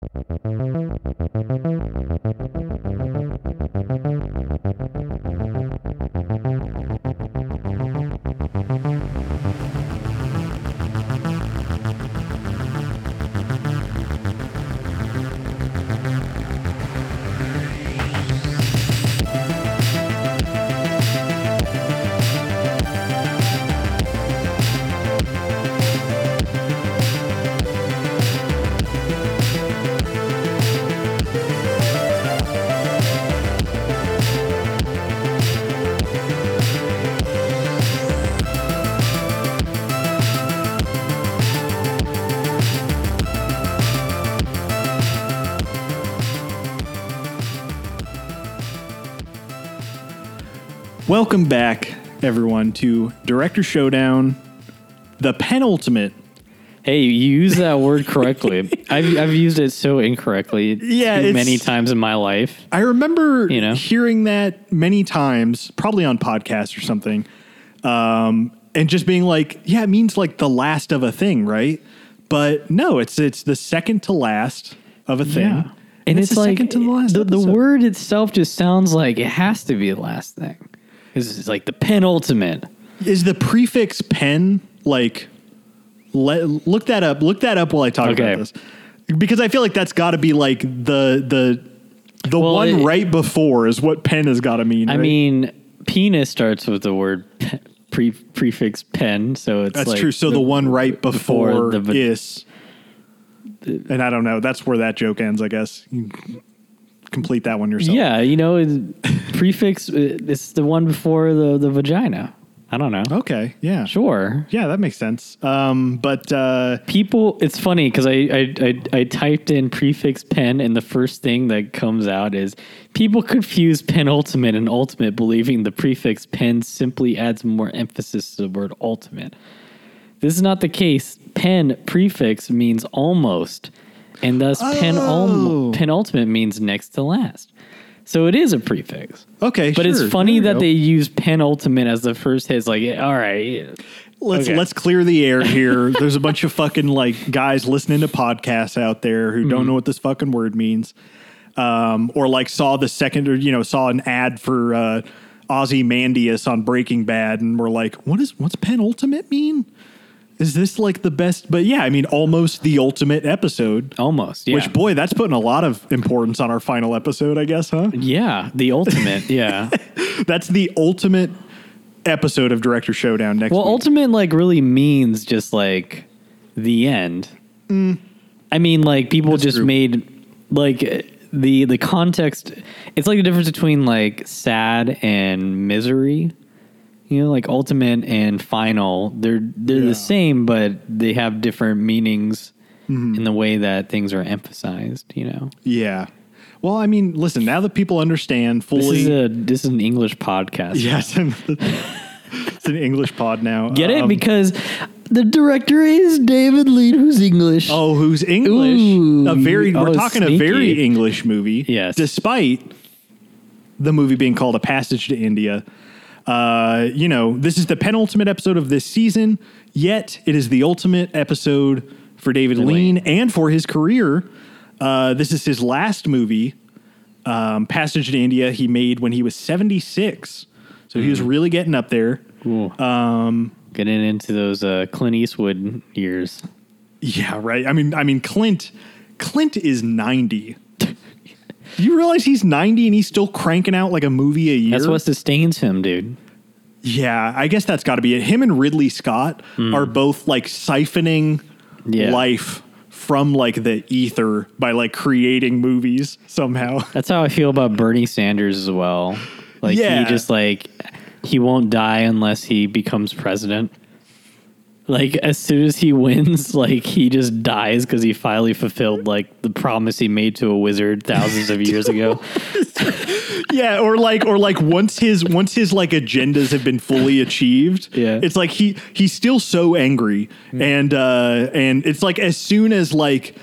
Thank you. Welcome back, everyone, to Director Showdown, the penultimate. Hey, you use that word correctly. I've, I've used it so incorrectly Yeah, many times in my life. I remember You know? hearing that many times, probably on podcasts or something, um, and just being like, "Yeah, it means like the last of a thing, right?" But no, it's it's the second to last of a thing, Yeah. And it's, the like the the, the word itself just sounds like it has to be the last thing. Because it's like the penultimate. is the prefix pen like. Let, look that up. Look that up while I talk Okay. about this, because I feel like that's got to be like the the the Well, one it- right before is what pen has got to mean. I right? mean, penis starts with the word pe- pre, prefix pen, so it's That's like true. So the, one right before, before the is, and I don't know. That's where that joke ends. I guess complete that one yourself. Yeah, you know, prefix. uh, It's the one before the the vagina. I don't know. Okay. Yeah. Sure. Yeah, that makes sense. Um, but uh, People, it's funny because I, I, I I typed in prefix pen and the first thing that comes out is people confuse penultimate and ultimate, believing the prefix pen simply adds more emphasis to the word ultimate. This is not the case. Pen prefix means almost, and thus pen Oh. penultimate means next to last. So it is a prefix. okay, But sure. it's funny that go. they use penultimate as the first hit. It's like, all right, let's okay. let's clear the air here. There's a bunch of fucking like guys listening to podcasts out there who Mm-hmm. don't know what this fucking word means, um, or like saw the second or you know saw an ad for uh, Ozymandias on Breaking Bad and were like, what is what's penultimate mean? Is this like the best? But yeah, I mean, almost the ultimate episode. almost. Yeah. Which boy, that's putting a lot of importance on our final episode, I guess, huh? Yeah, the ultimate. Yeah. That's the ultimate episode of Director Showdown next Well, week. ultimate like really means just like the end. Mm. I mean, like people just true. made like the the context. It's like the difference between like sad and misery. You know, like ultimate and final. They're they're Yeah. the same, but they have different meanings Mm-hmm. in the way that things are emphasized. You know, Yeah. Well, I mean, listen, now that people understand this fully. is a this is an English podcast. yes. it's an English pod now. Get it Um, because the director is David Lean, who's English. Oh, who's English? Ooh. a very, we're Oh, talking a very English movie. Yes. Despite the movie being called A Passage to India. Uh, you know, this is the penultimate episode of this season, yet it is the ultimate episode for David Lean, Lean and for his career. Uh, this is his last movie, um, Passage to India, he made when he was 76. So mm. he was hmm. really getting up there. Cool. Um, getting into those uh, Clint Eastwood years. Yeah, right. I mean, I mean, Clint, Clint is 90 you realize he's ninety and he's still cranking out like a movie a year? That's what sustains him, dude. Yeah, I guess that's got to be it. Him and Ridley Scott hmm. are both like siphoning. Yeah. life from like the ether by like creating movies somehow. That's how I feel about Bernie Sanders as well. Like Yeah. he just like he won't die unless he becomes president. Like as soon as he wins, like he just dies because he finally fulfilled like the promise he made to a wizard thousands of years ago. yeah, or like or like once his once his like agendas have been fully achieved, Yeah. it's like he he's still so angry, and uh and it's like as soon as like.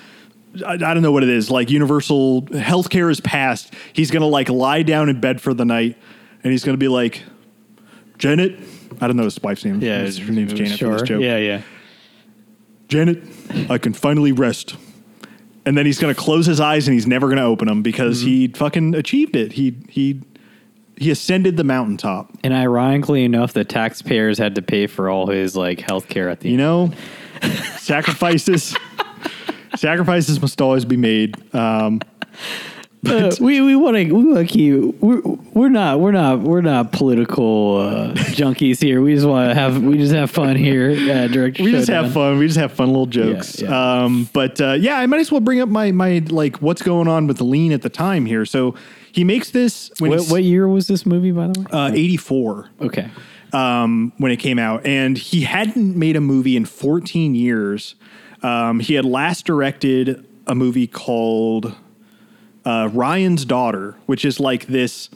I, I don't know what it is. Like universal healthcare is passed. He's gonna like lie down in bed for the night, and he's gonna be like, Janet. I don't know his wife's name. Yeah, her name's Janet. For Sure. this joke. Yeah, yeah. Janet, I can finally rest. and then he's going to close his eyes and he's never going to open them because Mm-hmm. he fucking achieved it. He he he ascended the mountaintop. And ironically enough, the taxpayers had to pay for all his like health care at the You end. know, sacrifices sacrifices must always be made. Um, Uh, we we want to we want to keep we're, we're not we're not we're not political uh, junkies here. We just want to have we just have fun here. Uh, direct we just Showdown. have fun. We just have fun little jokes. yeah. Um, but uh, yeah, I might as well bring up my my like what's going on with the lean at the time here. So he makes this What, what year was this movie, by the way? uh, eighty four. okay, um, when it came out, and he hadn't made a movie in 14 years. Um, he had last directed a movie called uh, Ryan's Daughter, which is like this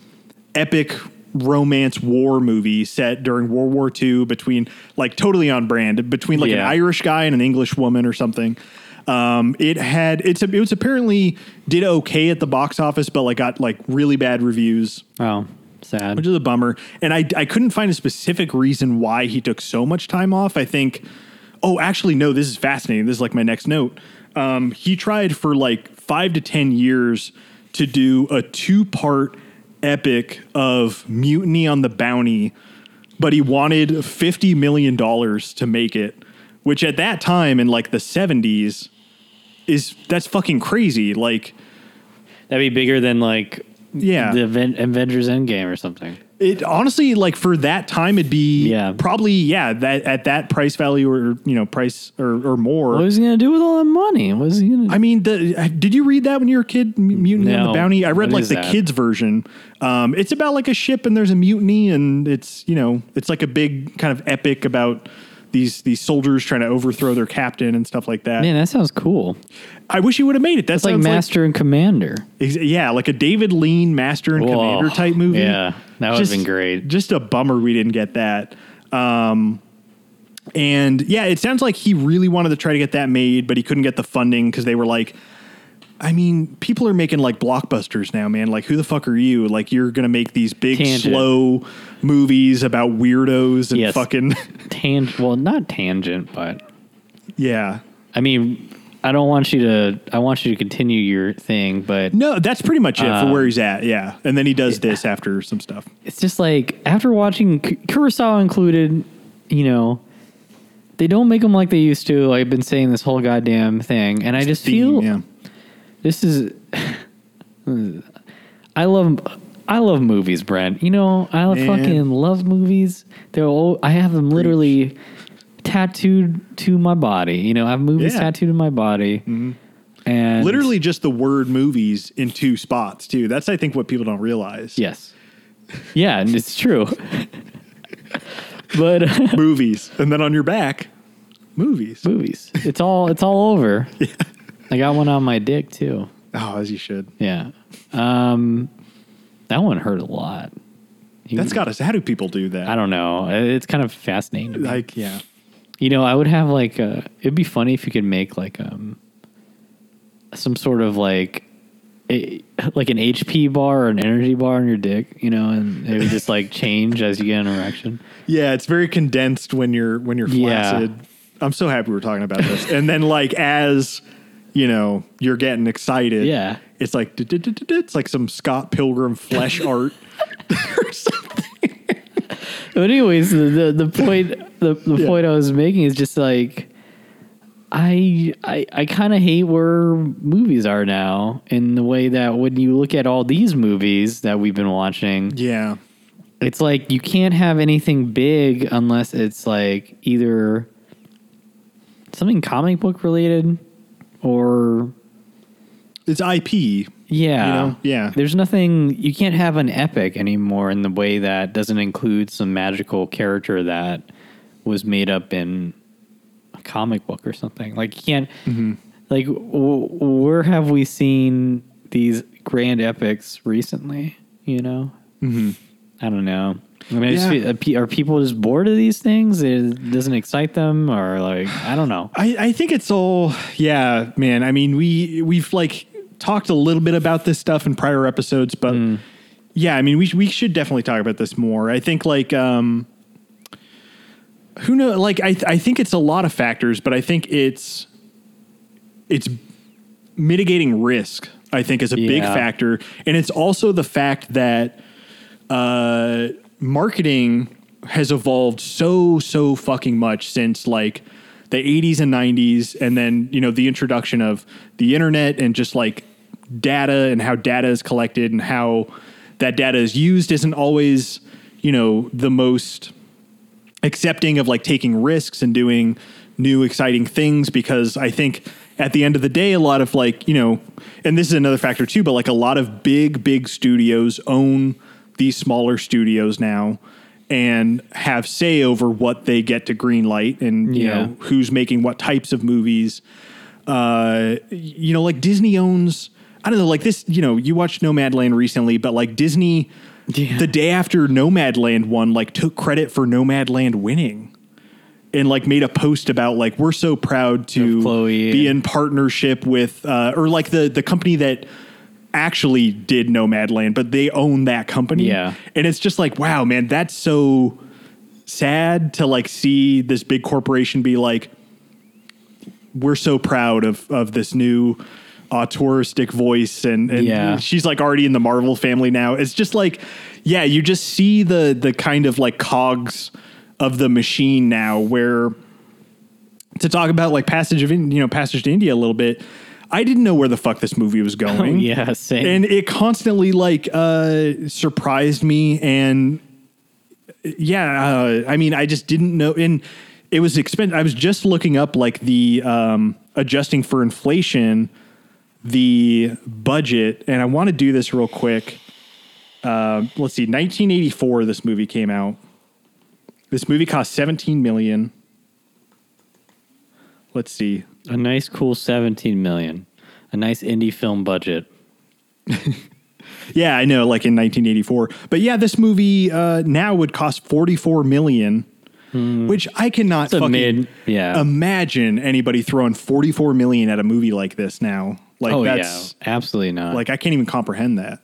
epic romance war movie set during World War II between like totally on brand between like an Irish guy and an English woman or something. Um, it had it's it was apparently did okay at the box office, but like got like really bad reviews oh, sad. which is a bummer. And I, I couldn't find a specific reason why he took so much time off. I think, oh, actually, no, this is fascinating. This is like my next note. Um, he tried for like five to 10 years to do a two part epic of Mutiny on the Bounty, but he wanted $50 million to make it, which at that time in like the 70s is that's fucking crazy. Like, That'd be bigger than like Yeah. the Aven- Avengers Endgame or something. It honestly, like for that time, it'd be Yeah. probably yeah that at that price value or you know price or, or more. What was he gonna do with all that money? What was he gonna? I mean, the, did you read that when you were a kid? M- Mutiny on No. the Bounty. I read What like is the that? kids version. Um, it's about like a ship and there's a mutiny and it's you know it's like a big kind of epic about these these soldiers trying to overthrow their captain and stuff like that. Man, that sounds cool. I wish he would have made it. That's like Master and Commander. Ex- Yeah, like a David Lean Master and Whoa. Commander type movie. Yeah, that would've Just- been great. Just a bummer we didn't get that. Um, and yeah, it sounds like he really wanted to try to get that made, but he couldn't get the funding because they were like, I mean, people are making like blockbusters now, man. Like, who the fuck are you? Like, you're gonna make these big, Tangent. slow movies about weirdos and Yes. fucking Tangent. Well, not tangent, but yeah. I mean, I don't want you to. I want you to continue your thing, but No, that's pretty much it for Um, where he's at. Yeah, and then he does this after some stuff. it's just like after watching Kurosawa included, you know, they don't make them like they used to. I've been saying this whole goddamn thing, and I just feel yeah. This is. I love. I love movies, Brent. You know, I Man. fucking love movies. They're all, I have them literally tattooed to my body. You know, I have movies Yeah. Mm-hmm. tattooed to my body. And literally just the word movies in two spots too. That's I think what people don't realize. Yes. Yeah, and it's true. but movies, and then on your back, movies. movies. It's all it's all over. I got one on my dick too. Oh, as you should. Yeah. Um that one hurt a lot. You- That's got us. How do people do that? I don't know. It's kind of fascinating. To me. like. Yeah. You know, I would have like a, it'd be funny if you could make like um some sort of like a, like an HP bar or an energy bar on your dick, you know, and it would just like change as you get an erection. Yeah, it's very condensed when you're when you're Yeah. flaccid. I'm so happy we're talking about this. and then like as you know, you're getting excited. Yeah. It's like it's like some Scott Pilgrim flesh art or something. But anyways, the the, point the, the Yeah. point I was making is just like I I I kind of hate where movies are now in the way that when you look at all these movies that we've been watching, Yeah. it's like you can't have anything big unless it's like either something comic book related or It's IP. yeah, You know? Yeah. There's nothing you can't have an epic anymore in the way that doesn't include some magical character that was made up in a comic book or something. Like you can't Mm-hmm. like w- where have we seen these grand epics recently? You know, mm-hmm. I don't know. I mean, Yeah. feel- are people just bored of these things? It doesn't excite them, or like I don't know. I, I think it's all yeah, man. I mean, we we've like talked a little bit about this stuff in prior episodes, but yeah, I mean, we we should definitely talk about this more. I think like um, who know, like I I think it's a lot of factors, but I think it's it's mitigating risk, I think, is a big factor. And it's also the fact that uh, marketing has evolved so, so fucking much since like the 80s and 90s. And then, you know, the introduction of the internet and just like data and how data is collected and how that data is used isn't always, you know, the most accepting of like taking risks and doing new exciting things because I think at the end of the day a lot of like, you know, and this is another factor too, but like a lot of big big studios own these smaller studios now and have say over what they get to green light and you Yeah. know who's making what types of movies. Uh you know like Disney owns I don't know like this, you know, you watched Nomadland recently, but like Disney Yeah. the day after Nomadland won, like took credit for Nomadland winning. And like made a post about like we're so proud to Chloe. be in partnership with uh, or like the the company that actually did Nomadland, but they own that company. Yeah. And it's just like, wow, man, that's so sad to like see this big corporation be like, we're so proud of of this new auteuristic voice and, and Yeah. she's like already in the Marvel family now. It's just like, yeah, you just see the the kind of like cogs of the machine now where to talk about like passage of you know passage to India a little bit. I didn't know where the fuck this movie was Oh, going. yeah, same. And it constantly like uh surprised me and yeah, uh, I mean I just didn't know and it was expensive. I was just looking up like the um adjusting for inflation the budget and I want to do this real quick. Uh, let's see 1984 this movie came out. This movie cost 17 million. Let's see. A nice, cool 17 million. A nice indie film budget. Yeah, I know, like in 1984. But yeah, this movie uh, now would cost 44 million, which I cannot fucking mid, yeah. imagine anybody throwing 44 million at a movie like this now. Like oh, that's yeah. Absolutely not. like I can't even comprehend that.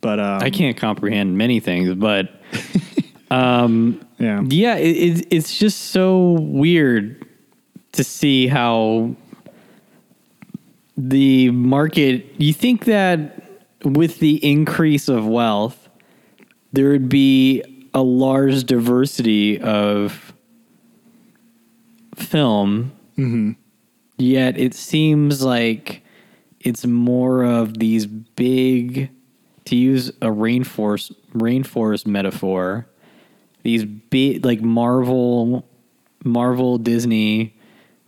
But um, I can't comprehend many things, but yeah, yeah, it, it, it's just so weird to see how the market. You think that with the increase of wealth, there would be a large diversity of film, mm-hmm. yet it seems like it's more of these big, to use a rainforest rainforest metaphor, these big like Marvel, Marvel Disney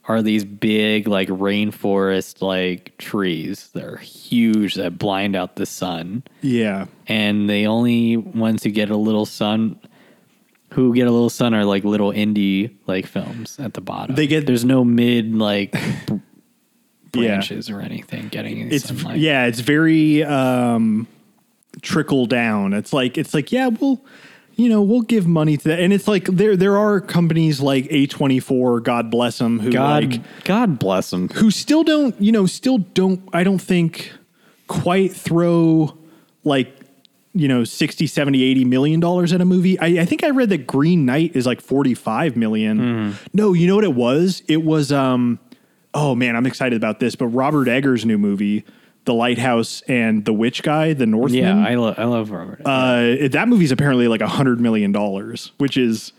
are these big like rainforest like trees. That are huge that blind out the sun. Yeah, and the only ones who get a little sun who get a little sun are like little indie like films at the bottom. They get- there's no mid like b- Yeah. branches or anything getting any it's sunlight. yeah, it's very um, trickle down. It's like it's like yeah, we'll you know we'll give money to that, and it's like there there are companies like A24, God bless them, who god like god bless them who still don't, you know, still don't, I don't think quite throw like, you know, 60, 70, 80 million dollars at a movie. I, I think I read that Green Knight is like 45 million. No, you know what it was? It was, um, oh man, I'm excited about this, but Robert Eggers' new movie, The Lighthouse and The Witch Guy, The Northman. yeah i love i love robert uh, that movie's apparently like a hundred million dollars, which is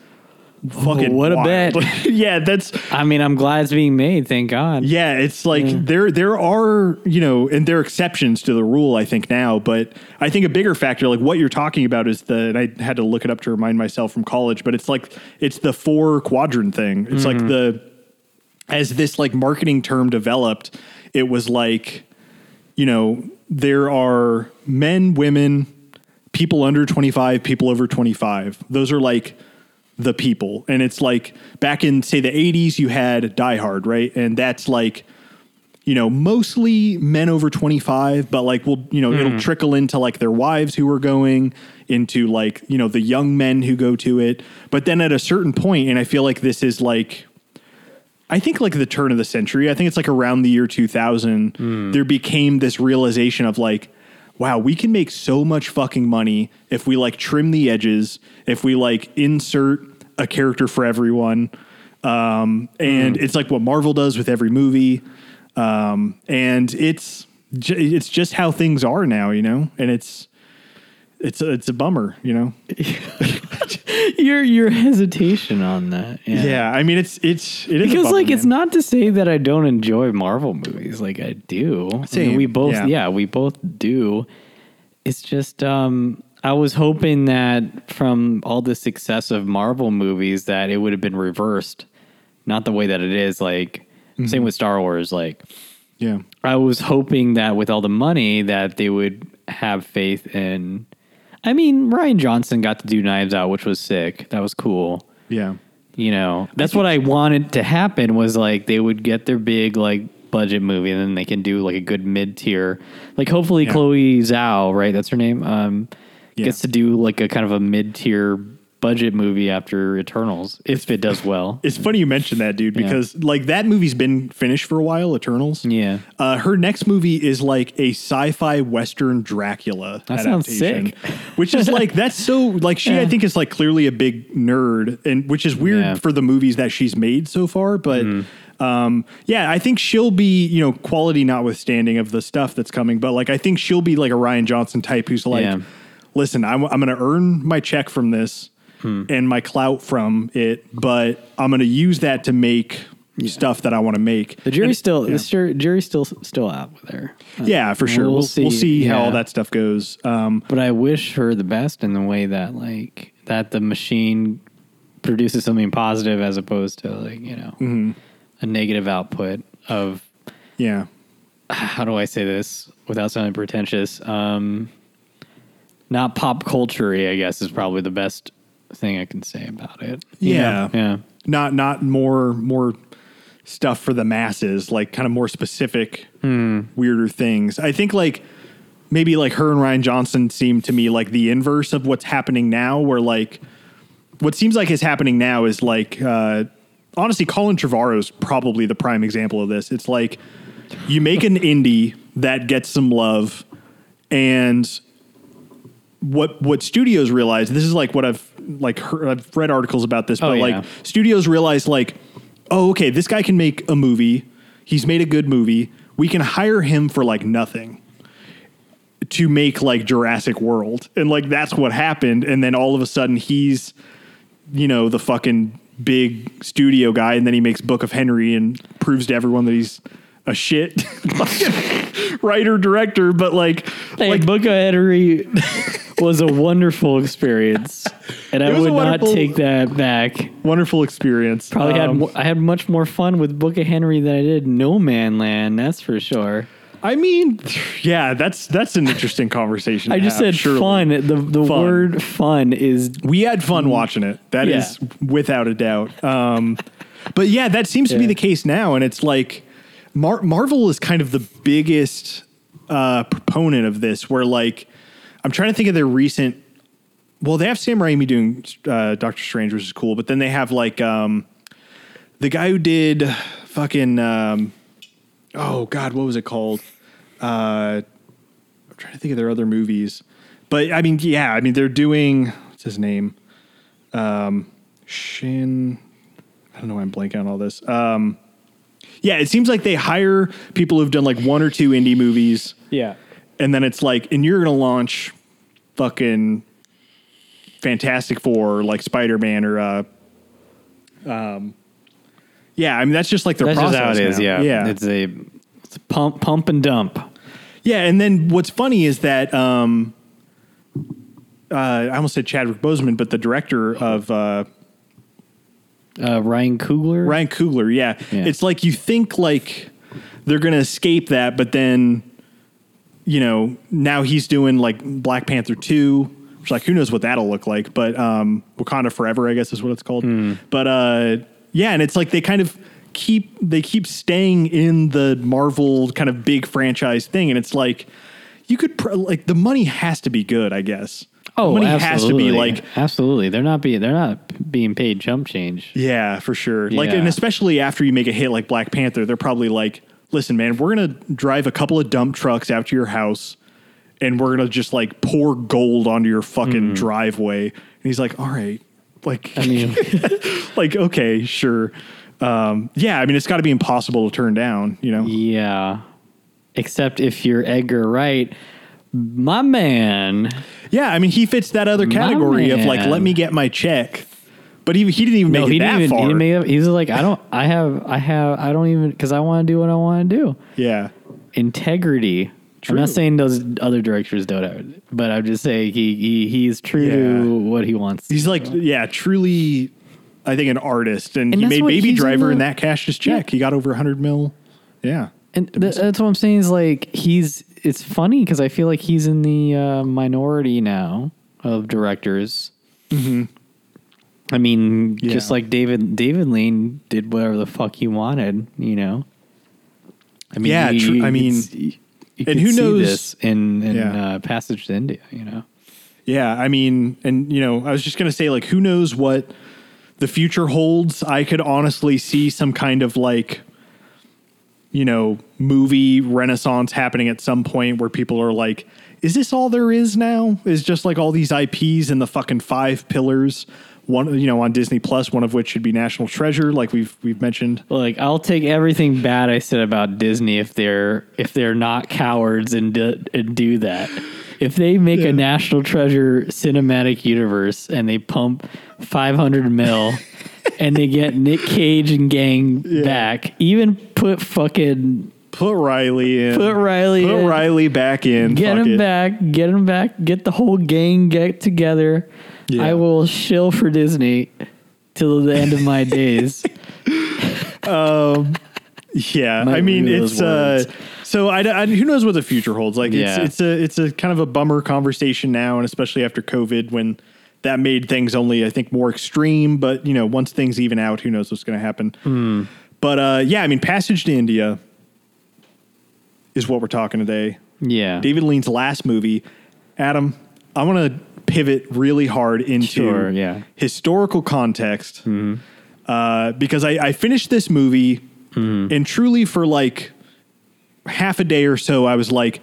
fucking what a wild. bet. yeah, that's i mean i'm glad it's being made thank god yeah, it's like there there are you know, and there are exceptions to the rule. I think now, but I think a bigger factor, like what you're talking about, is the. And I had to look it up to remind myself from college, but it's like it's the four quadrant thing. It's like the as this like marketing term developed, it was like you know there are men, women, people under 25, people over 25. Those are like the people. And it's like back in say the 80s you had Die Hard, right? And that's like you know, mostly men over 25, but like we'll, you know, it'll hmm. trickle into like their wives who are going into like, you know, the young men who go to it. But then at a certain point, and I feel like this is like I think like the turn of the century, I think it's like around the year 2000, there became this realization of like, wow, we can make so much fucking money if we like trim the edges, if we like insert a character for everyone. Um, and it's like what Marvel does with every movie. um, and it's it's just how things are now, you know, and it's it's a, it's a bummer, you know. your your hesitation on that. Yeah. Yeah, I mean it's it's it is Because bummer, like it's not to say that I don't enjoy Marvel movies. Like I do. I mean, we both yeah. yeah. we both do. It's just um I was hoping that from all the success of Marvel movies that it would have been reversed. Not the way that it is like Mm-hmm. same with Star Wars like yeah. I was hoping that with all the money that they would have faith in I mean, Rian Johnson got to do Knives Out, which was sick. That was cool Yeah. you know that's what i wanted to happen was like they would get their big like budget movie and then they can do like a good mid-tier like hopefully Yeah. chloe zhao right that's her name um Yeah. gets to do like a kind of a mid-tier budget movie after eternals if it does well It's funny you mentioned that, dude, Yeah. because like that movie's been finished for a while, Eternals. yeah Uh, her next movie is like a sci-fi western Dracula. That sounds adaptation, sick. Which is like that's so like she I think is like clearly a big nerd, and which is weird Yeah. for the movies that she's made so far. But Mm-hmm. um, yeah, I think she'll be you know quality notwithstanding of the stuff that's coming, but like I think she'll be like a Rian Johnson type who's like, Yeah. listen, I'm I'm going to earn my check from this Hmm. and my clout from it, but I'm going to use that to make. Stuff that I want to make. the jury's And- still yeah. the jur- jury's still still out with her Yeah, for sure. We'll We'll, we'll see, see, how all that stuff goes. Um, but i wish her the best in the way that like that the machine produces something positive as opposed to like you know Mm-hmm. a negative output of yeah, how do I say this without sounding pretentious? Um, not pop culture I guess, is probably the best thing I can say about it. yeah, Yeah. Not not more more stuff for the masses, like kind of more specific, weirder things. I think like maybe like her and Rian Johnson seem to me like the inverse of what's happening now, where like what seems like is happening now is like uh, honestly, Colin Trevorrow is probably the prime example of this. It's like you make an indie that gets some love, and what what studios realize. This is like what I've like heard, I've read articles about this, Oh, but yeah. like studios realize like, oh, okay, this guy can make a movie. He's made a good movie. We can hire him for like nothing to make like Jurassic World. And like that's what happened. And then all of a sudden he's, you know, the fucking big studio guy. And then he makes Book of Henry and proves to everyone that he's a shit writer director. But like, Hey, like Book of Henry was a wonderful experience, and I It was a would not take that back. wonderful experience. Probably had Um, mo- I had much more fun with Book of Henry than I did Nomadland. That's for sure. I mean, yeah, that's that's an interesting conversation. I just have, said surely. fun. The the Fun. word fun is We had fun watching it. That Yeah. is without a doubt. Um, but yeah, that seems to be the case now, and it's like Mar- Marvel is kind of the biggest uh, proponent of this. Where like, I'm trying to think of their recent. Well, they have Sam Raimi doing uh, Doctor Strange, which is cool, but then they have like um, the guy who did fucking. Um, oh God, what was it called? Uh, I'm trying to think of their other movies, but I mean, yeah, I mean they're doing what's his name, um, Shin. I don't know why I'm blanking on all this. Um, yeah, it seems like they hire people who've done like one or two indie movies, yeah. And then it's like, and you're gonna launch fucking Fantastic Four, like Spider Man or uh, um, yeah, I mean that's just like their That's just process how it is. Yeah, yeah, It's a it's a pump pump and dump. Yeah, and then what's funny is that um, uh, I almost said Chadwick Boseman, but the director of uh, Uh, Ryan Coogler. Ryan Coogler, yeah. Yeah. it's like you think like they're gonna escape that, but then you know now he's doing like Black Panther two, which like who knows what that'll look like, but um, Wakanda Forever, I guess is what it's called. But uh, yeah, and it's like they kind of keep they keep staying in the Marvel kind of big franchise thing, and it's like you could pr- like the money has to be good, I guess. Oh, money absolutely. has to be like absolutely. They're not being they're not being paid jump change. Yeah, for sure. Like, and especially after you make a hit like Black Panther, they're probably like, listen, man, we're going to drive a couple of dump trucks out to your house and we're going to just like pour gold onto your fucking driveway. And he's like, all right. Like, I mean, like, okay, sure. um, yeah, I mean, it's got to be impossible to turn down. You know, Yeah. Except if you're Edgar Wright, my man. yeah, I mean, he fits that other category of like, let me get my check. But he, he didn't even make No, it he that didn't even. far. He didn't make it. He's like, I don't. I have. I have. I don't even because I want to do what I want to do. yeah, Integrity. I'm not saying those other directors don't have but I'm just saying he he he's true Yeah. to what he wants. he's like, yeah, truly, I think an artist, and, And he made Baby Driver, the- and that cashed his check. He got over hundred mil. Yeah, And th- that's what I'm saying is like he's. It's funny because I feel like he's in the uh, minority now of directors. I mean, just Mm-hmm. Like David David Lean did whatever the fuck he wanted, you know. I mean, Yeah, you- true. I mean, s- you and who knows- this in in Yeah. uh, Passage to India, you know. Yeah, I mean, and you know, I was just gonna say, like, who knows what the future holds? I could honestly see some kind of like, you know, movie renaissance happening at some point where people are like, "Is this all there is now? Is just like all these IPs and the fucking five pillars?" One, you know, on Disney Plus, one of which should be National Treasure, like we've we've mentioned. Like I'll take everything bad I said about Disney if they're if they're not cowards and do, and do that. If they make a National Treasure cinematic universe and they pump 500 mil and they get Nick Cage and gang back, even put fucking Put Riley in. Put Riley Put in. Riley back in. get Fuck him it. back, get him back, get the whole gang get together. Yeah. I will shill for Disney till the end of my days. Yeah, Might I mean it's uh so I, I- who knows what the future holds. Like Yeah. it's it's a it's a kind of a bummer conversation now, and especially after COVID when that made things only I think more extreme. But you know, once things even out, who knows what's going to happen. Hmm. But uh, yeah, I mean, Passage to India is what we're talking today. Yeah. David Lean's last movie. Adam, I want to pivot really hard into Sure, yeah. Mm-hmm. historical context uh, because I, I finished this movie Mm-hmm. and truly for like half a day or so, I was like,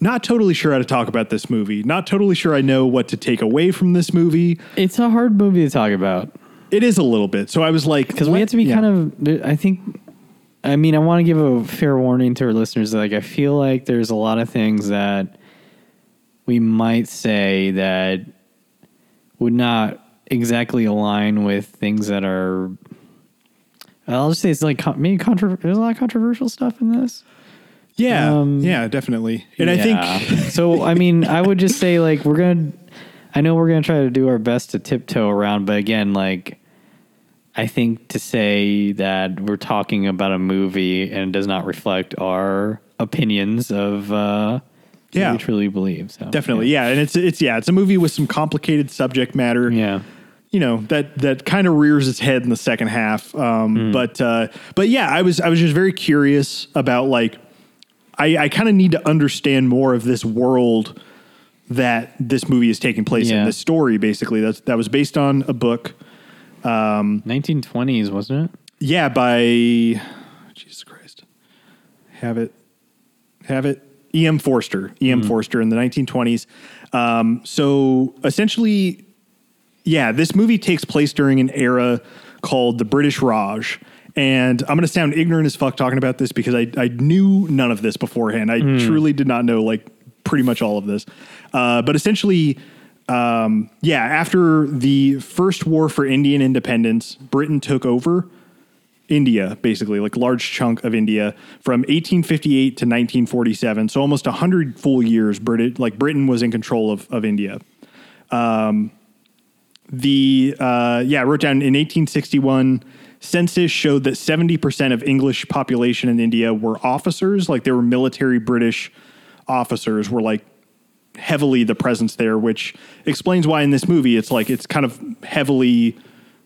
not totally sure how to talk about this movie. Not totally sure I know what to take away from this movie. It's a hard movie to talk about It is a little bit. So I was like, because we have to be kind of. I think. I mean, I want to give a fair warning to our listeners. Like, I feel like there's a lot of things that we might say that would not exactly align with things that are. I'll just say it's like maybe controversial. There's a lot of controversial stuff in this. yeah, um, yeah, definitely. And I think so. I mean, I would just say like we're gonna. I know we're gonna try to do our best to tiptoe around, but again, like I think to say that we're talking about a movie and it does not reflect our opinions of uh, Yeah. we truly believe. So definitely, yeah. And it's it's yeah, it's a movie with some complicated subject matter. yeah, you know that that kind of rears its head in the second half. Um, But uh, but yeah, I was I was just very curious about like I, I kind of need to understand more of this world that this movie is taking place in. Yeah. This story, basically, that's that was based on a book. um, 1920s, wasn't it? Yeah, by Jesus Christ, have it, have it. E.M. Forster, E.M. Forster in the 1920s. Um, so essentially, yeah, this movie takes place during an era called the British Raj. And I'm going to sound ignorant as fuck talking about this because I, I knew none of this beforehand. I truly did not know like pretty much all of this. Uh, but essentially, um, yeah, after the first war for Indian independence, Britain took over India, basically, like large chunk of India from 1858 to 1947. So almost 100 full years, Britain, like Britain was in control of, of India. Um, the, uh, yeah, I wrote down in 1861, census showed that 70% of English population in India were officers, like they were military British officers, were like heavily the presence there, which explains why in this movie it's like it's kind of heavily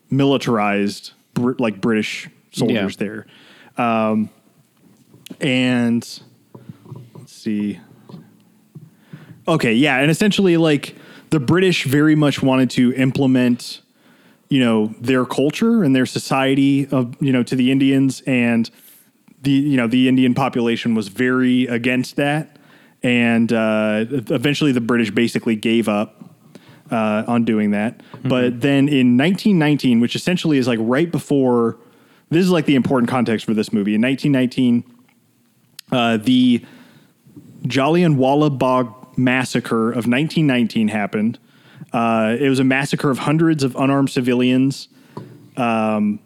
militarized, like British soldiers Yeah. there. Um, and let's see. Okay, yeah, and essentially, like the British very much wanted to implement, you know, their culture and their society of you know to the Indians, and the you know the Indian population was very against that, and uh, eventually the British basically gave up uh, on doing that. But then in 1919, which essentially is like right before this is like the important context for this movie. In 1919, uh, the Jallianwala Bagh massacre of 1919 happened. Uh, it was a massacre of hundreds of unarmed civilians. Um,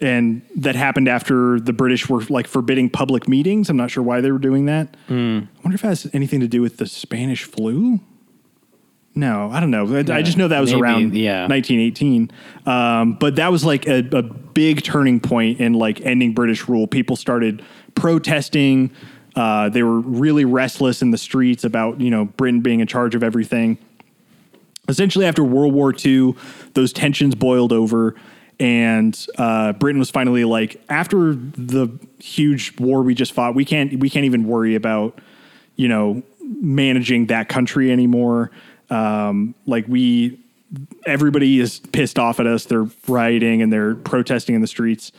and that happened after the British were like forbidding public meetings. I'm not sure why they were doing that. I wonder if it has anything to do with the Spanish flu. No, I don't know. I, I just know that was maybe, around yeah. 1918. Um, but that was like a, a big turning point in like ending British rule. People started protesting. Uh, they were really restless in the streets about you know Britain being in charge of everything. Essentially, after World War II, those tensions boiled over, and uh, Britain was finally like, after the huge war we just fought, we can't we can't even worry about you know managing that country anymore. Um, like we, everybody is pissed off at us. They're rioting and they're protesting in the streets.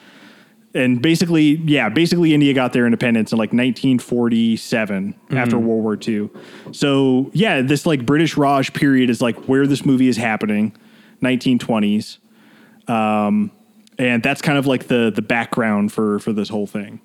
And basically, yeah, basically India got their independence in like 1947 after World War II. So yeah, this like British Raj period is like where this movie is happening, 1920s. Um, and that's kind of like the the background for for this whole thing.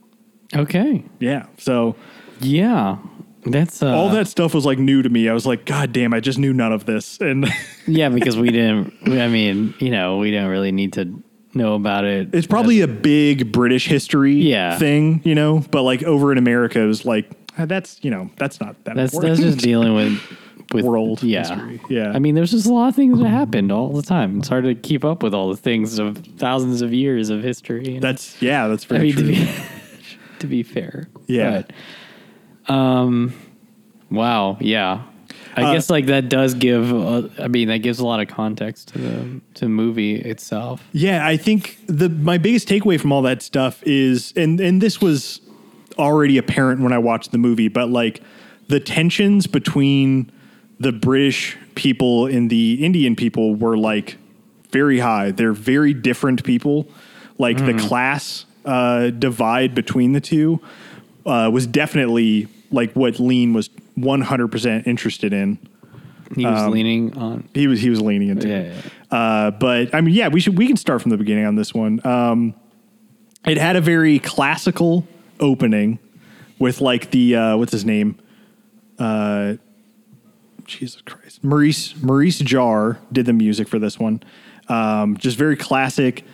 Okay. Yeah. So Yeah. That's uh, all that stuff was like new to me. I was like, God damn, I just knew none of this. And Yeah, because we didn't. I mean, you know, we don't really need to know about it. it's probably a big British history Yeah. thing, you know, but like over in America, it was like, ah, that's, you know, that's not that That's important. that's just dealing with with World yeah. history. Yeah. I mean, there's just a lot of things that happened all the time. It's hard to keep up with all the things of thousands of years of history. and- that's, yeah, that's I very mean, to true. be, to be fair. Yeah. But, um, wow. Yeah. I Uh, guess like that does give. Uh, I mean, that gives a lot of context to the to the movie itself. Yeah, I think the my biggest takeaway from all that stuff is, and and this was already apparent when I watched the movie, but like the tensions between the British people and the Indian people were like very high. They're very different people. Like the class uh, divide between the two uh, was definitely like what Lean was 100% interested in. He was leaning on. He was he was leaning into. Yeah, it. yeah. Uh, but I mean, yeah, we should we can start from the beginning on this one. Um, it had a very classical opening with like the uh, what's his name? Uh, Jesus Christ, Maurice Maurice Jarre did the music for this one. Um, just very classic.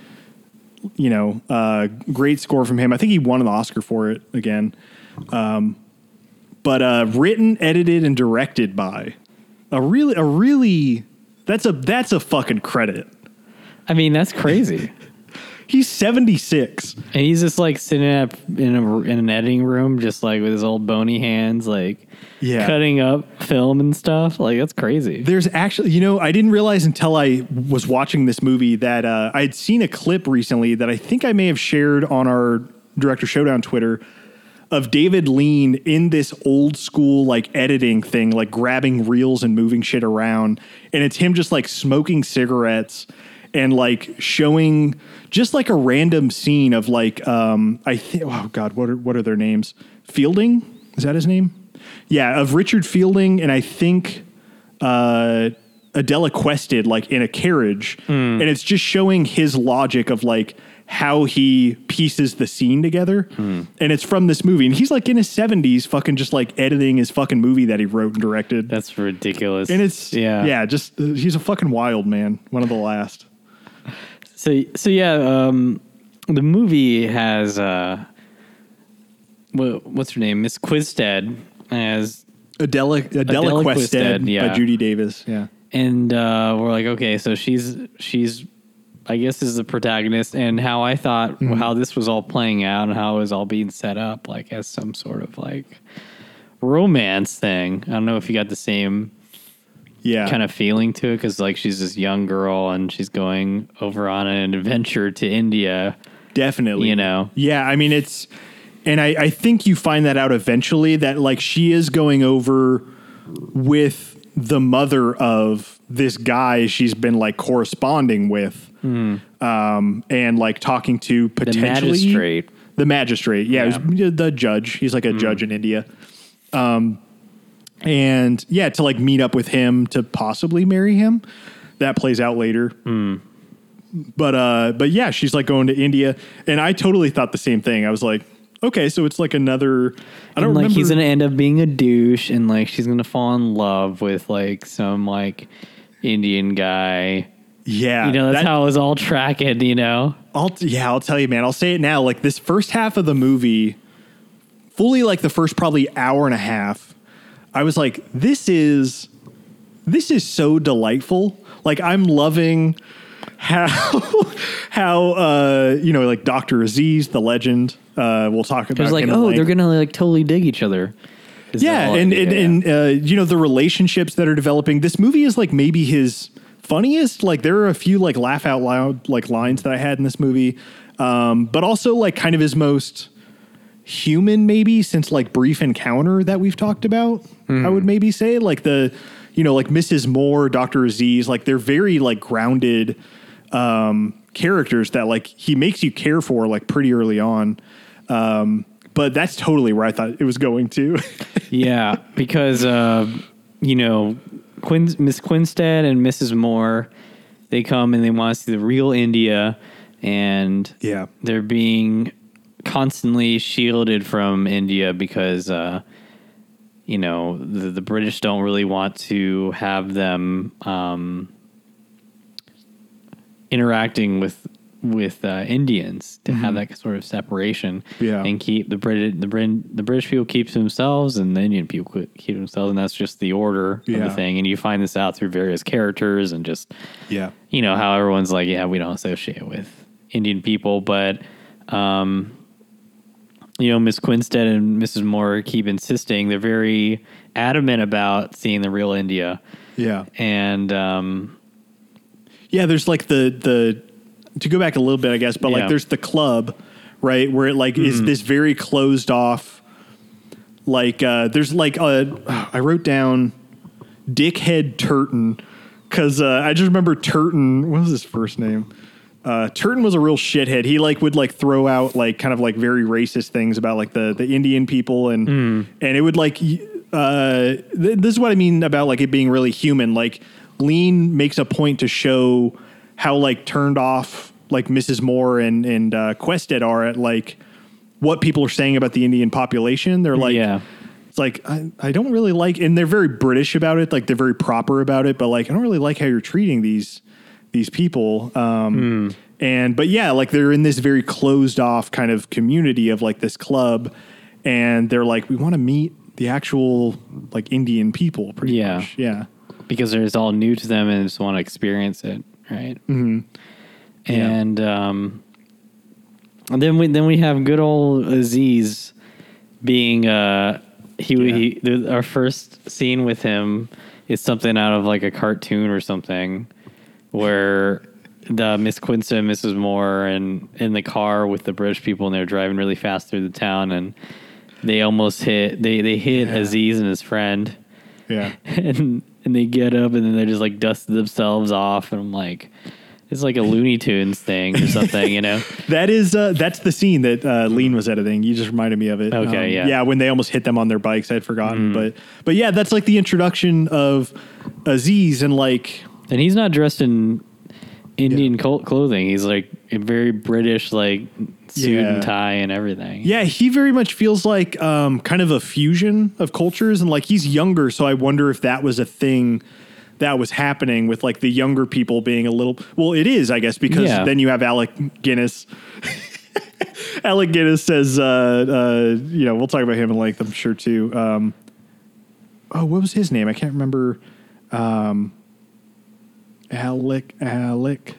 You know, uh, great score from him. I think he won an Oscar for it again. Um, but uh, written, edited, and directed by a really a really that's a that's a fucking credit. I mean, that's crazy. He's 76. and he's just like sitting up in a in an editing room, just like with his old bony hands, like Yeah. cutting up film and stuff. Like that's crazy. There's actually, you know, I didn't realize until I was watching this movie that uh, I had seen a clip recently that I think I may have shared on our Director Showdown Twitter of David Lean in this old school like editing thing, like grabbing reels and moving shit around. And it's him just like smoking cigarettes and like showing just like a random scene of like um I think oh god, what are what are their names? Fielding? Is that his name? Yeah, of Richard Fielding and I think uh Adela Quested like in a carriage and it's just showing his logic of like how he pieces the scene together. And it's from this movie. And he's like in his 70s fucking just like editing his fucking movie that he wrote and directed. That's ridiculous. and it's yeah, yeah just uh, he's a fucking wild man. One of the last. So so yeah, um, the movie has uh, what, what's her name, Miss Quested as, Adela Adela, Adela yeah. by Judy Davis yeah. And uh, we're like, okay, so she's she's, I guess, is the protagonist, and how I thought Mm-hmm. how this was all playing out and how it was all being set up, like as some sort of like romance thing. I don't know if you got the same yeah kind of feeling to it because like she's this young girl and she's going over on an adventure to India. definitely You know. yeah i mean it's and I, I think you find that out eventually that like she is going over with the mother of this guy she's been like corresponding with um and like talking to Hmm. The potentially magistrate. the magistrate yeah, was the judge he's like a judge in india um and yeah to like meet up with him to possibly marry him that plays out later but uh, but yeah, she's like going to India, and I totally thought the same thing. I was like, okay, so it's like another. I don't and, like remember. he's gonna end up being a douche, and like she's gonna fall in love with like some like Indian guy. Yeah, You know, that's that- how it was all tracking. You know, I'll yeah, I'll tell you, man. I'll say it now. Like this first half of the movie, fully like the first probably hour and a half, I was like, this is this is so delightful. Like I'm loving how how uh you know like Dr. Aziz, the legend, uh we'll talk about it was like, oh, length. they're gonna like totally dig each other. Is yeah and idea, and, yeah. and uh, you know the relationships that are developing this movie is like maybe his funniest like there are a few like laugh out loud like lines that i had in this movie um, but also like kind of his most human maybe since like brief encounter that we've talked about i would maybe say. Like the you know like mrs moore dr aziz like they're very like grounded um, characters that like he makes you care for like pretty early on um, but that's totally where i thought it was going to. Yeah, because uh, you know, Quin- Miss Quinstead and Mrs. Moore, they come and they want to see the real India, and Yeah. they're being constantly shielded from India because uh, you know the, the British don't really want to have them um, interacting with with uh, Indians to have that sort of separation Mm-hmm. Yeah. and keep the British the Brit- the British people keep to themselves and the Indian people keep to themselves and that's just the order of the thing and you find this out through various characters and just yeah you know how everyone's like yeah we don't associate with Indian people but um you know Miss Quinstead and Mrs. Moore keep insisting they're very adamant about seeing the real India yeah and um Yeah, there's like the the to go back a little bit, I guess, but Yeah. like there's the club, right, where it like is this very closed off. Like uh, there's like uh, I wrote down Dickhead Turton because uh, I just remember Turton. What was his first name? Uh, Turton was a real shithead. He like would like throw out like kind of like very racist things about like the the Indian people and and it would like uh, th- this is what I mean about like it being really human. Like Lean makes a point to show how like turned off like Mrs. Moore and and uh, Quested are at like what people are saying about the Indian population. They're like yeah it's like I, I don't really like and they're very british about it like they're very proper about it but like i don't really like how you're treating these these people um and but yeah like they're in this very closed off kind of community of like this club and they're like we want to meet the actual like indian people pretty Yeah. much yeah because it's all new to them and just want to experience it, right? Mm-hmm. And um, and then we then we have good old Aziz being uh he, Yeah. he the, our first scene with him is something out of like a cartoon or something where the Miss Quincy and Mrs. Moore and in the car with the British people and they're driving really fast through the town and they almost hit they they hit Yeah. Aziz and his friend yeah and and they get up and then they just like dust themselves off and I'm like it's like a Looney Tunes thing or something, you know? that is uh that's the scene that uh lean was editing you just reminded me of it Um, Okay, yeah. Mm-hmm. yeah when they almost hit them on their bikes i'd forgotten but but yeah that's like the introduction of aziz and like And he's not dressed in Indian col clothing. He's like a very British, like suit Yeah. and tie and everything. Yeah, he very much feels like um, kind of a fusion of cultures, and like he's younger, so I wonder if that was a thing that was happening with like the younger people being a little. Well, it is, I guess, because Yeah. then you have Alec Guinness. Alec Guinness says, uh, uh, you know, we'll talk about him in length, I'm sure too. Um, oh, what was his name? I can't remember. Um, Alec, Alec.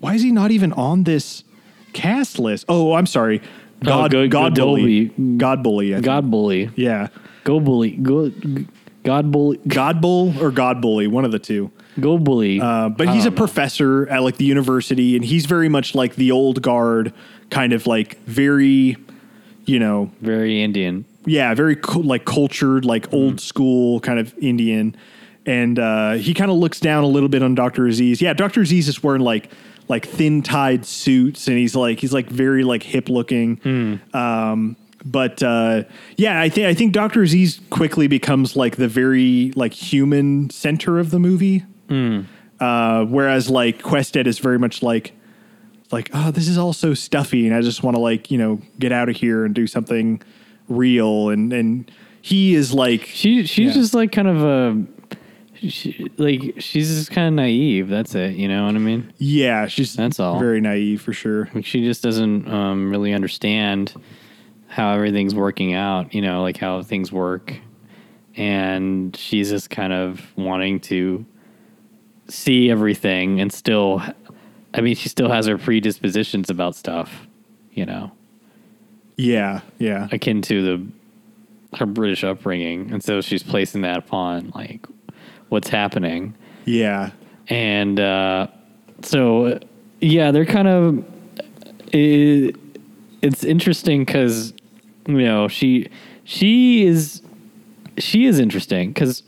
Why is he not even on this cast list? Oh, I'm sorry. God, good- God good bully. God bully. I think. God bully. yeah, Go bully. Go God bully. God bull or God bully, one of the two. Go bully. Uh, but he's a professor at like the university, and he's very much like the old guard, kind of like very, you know, very Indian. yeah, very cu- like cultured, like Mm-hmm. old school kind of Indian. And uh, he kind of looks down a little bit on Dr. Aziz. Yeah, Dr. Aziz is wearing like like thin tied suits, and he's like he's like very like hip looking. Hmm. Um, but uh, yeah, I think I think Dr. Aziz quickly becomes like the very like human center of the movie. Hmm. Uh, whereas like Quested is very much like like oh this is all so stuffy and I just want to like you know get out of here and do something real and and he is like She she's Yeah. just like kind of a she, like she's just kind of naive. That's it. You know what I mean? yeah she's That's all. very naive for sure Like she just doesn't um, really understand how everything's working out. You know, like how things work, and she's just kind of wanting to see everything and still. I mean, she still has her predispositions about stuff. You know, yeah yeah akin to the her British upbringing, and so she's placing that upon like what's happening. yeah and uh, so yeah, they're kind of. It, it's interesting because you know she she is she is interesting because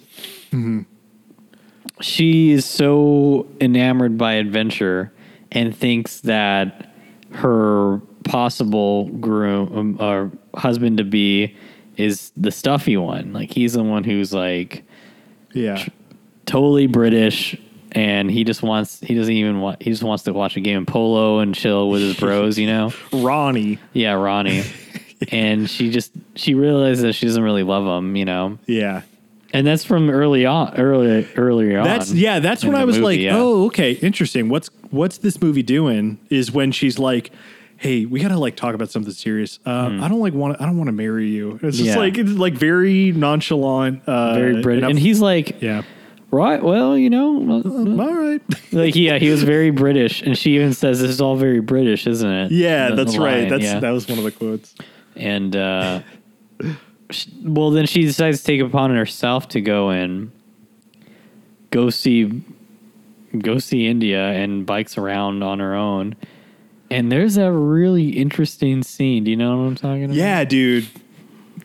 she is so enamored by adventure and thinks that her possible groom um, or husband to be is the stuffy one. Like he's the one who's like yeah totally British, and he just wants he doesn't even want he just wants to watch a game of polo and chill with his bros, you know? Ronnie Yeah, Ronnie. and she just she realizes that she doesn't really love him, you know. yeah And that's from early on, early earlier on. That's on. yeah. That's when I was movie, like, yeah. oh, okay, interesting. What's what's this movie doing? Is when she's like, hey, we gotta like talk about something serious. Uh, I don't like want. I don't want to marry you. It's just. Yeah. like it's like very nonchalant, uh, very British. I'm- And he's like, yeah, right, well, you know, all right. like yeah, he was very British, and she even says this is all very British, isn't it? yeah, that's right. line, That's yeah. that was one of the quotes. And uh, sh- well, then she decides to take it upon herself to go and go see go see India and bikes around on her own. And there's a really interesting scene. Do you know what I'm talking about? Yeah, dude.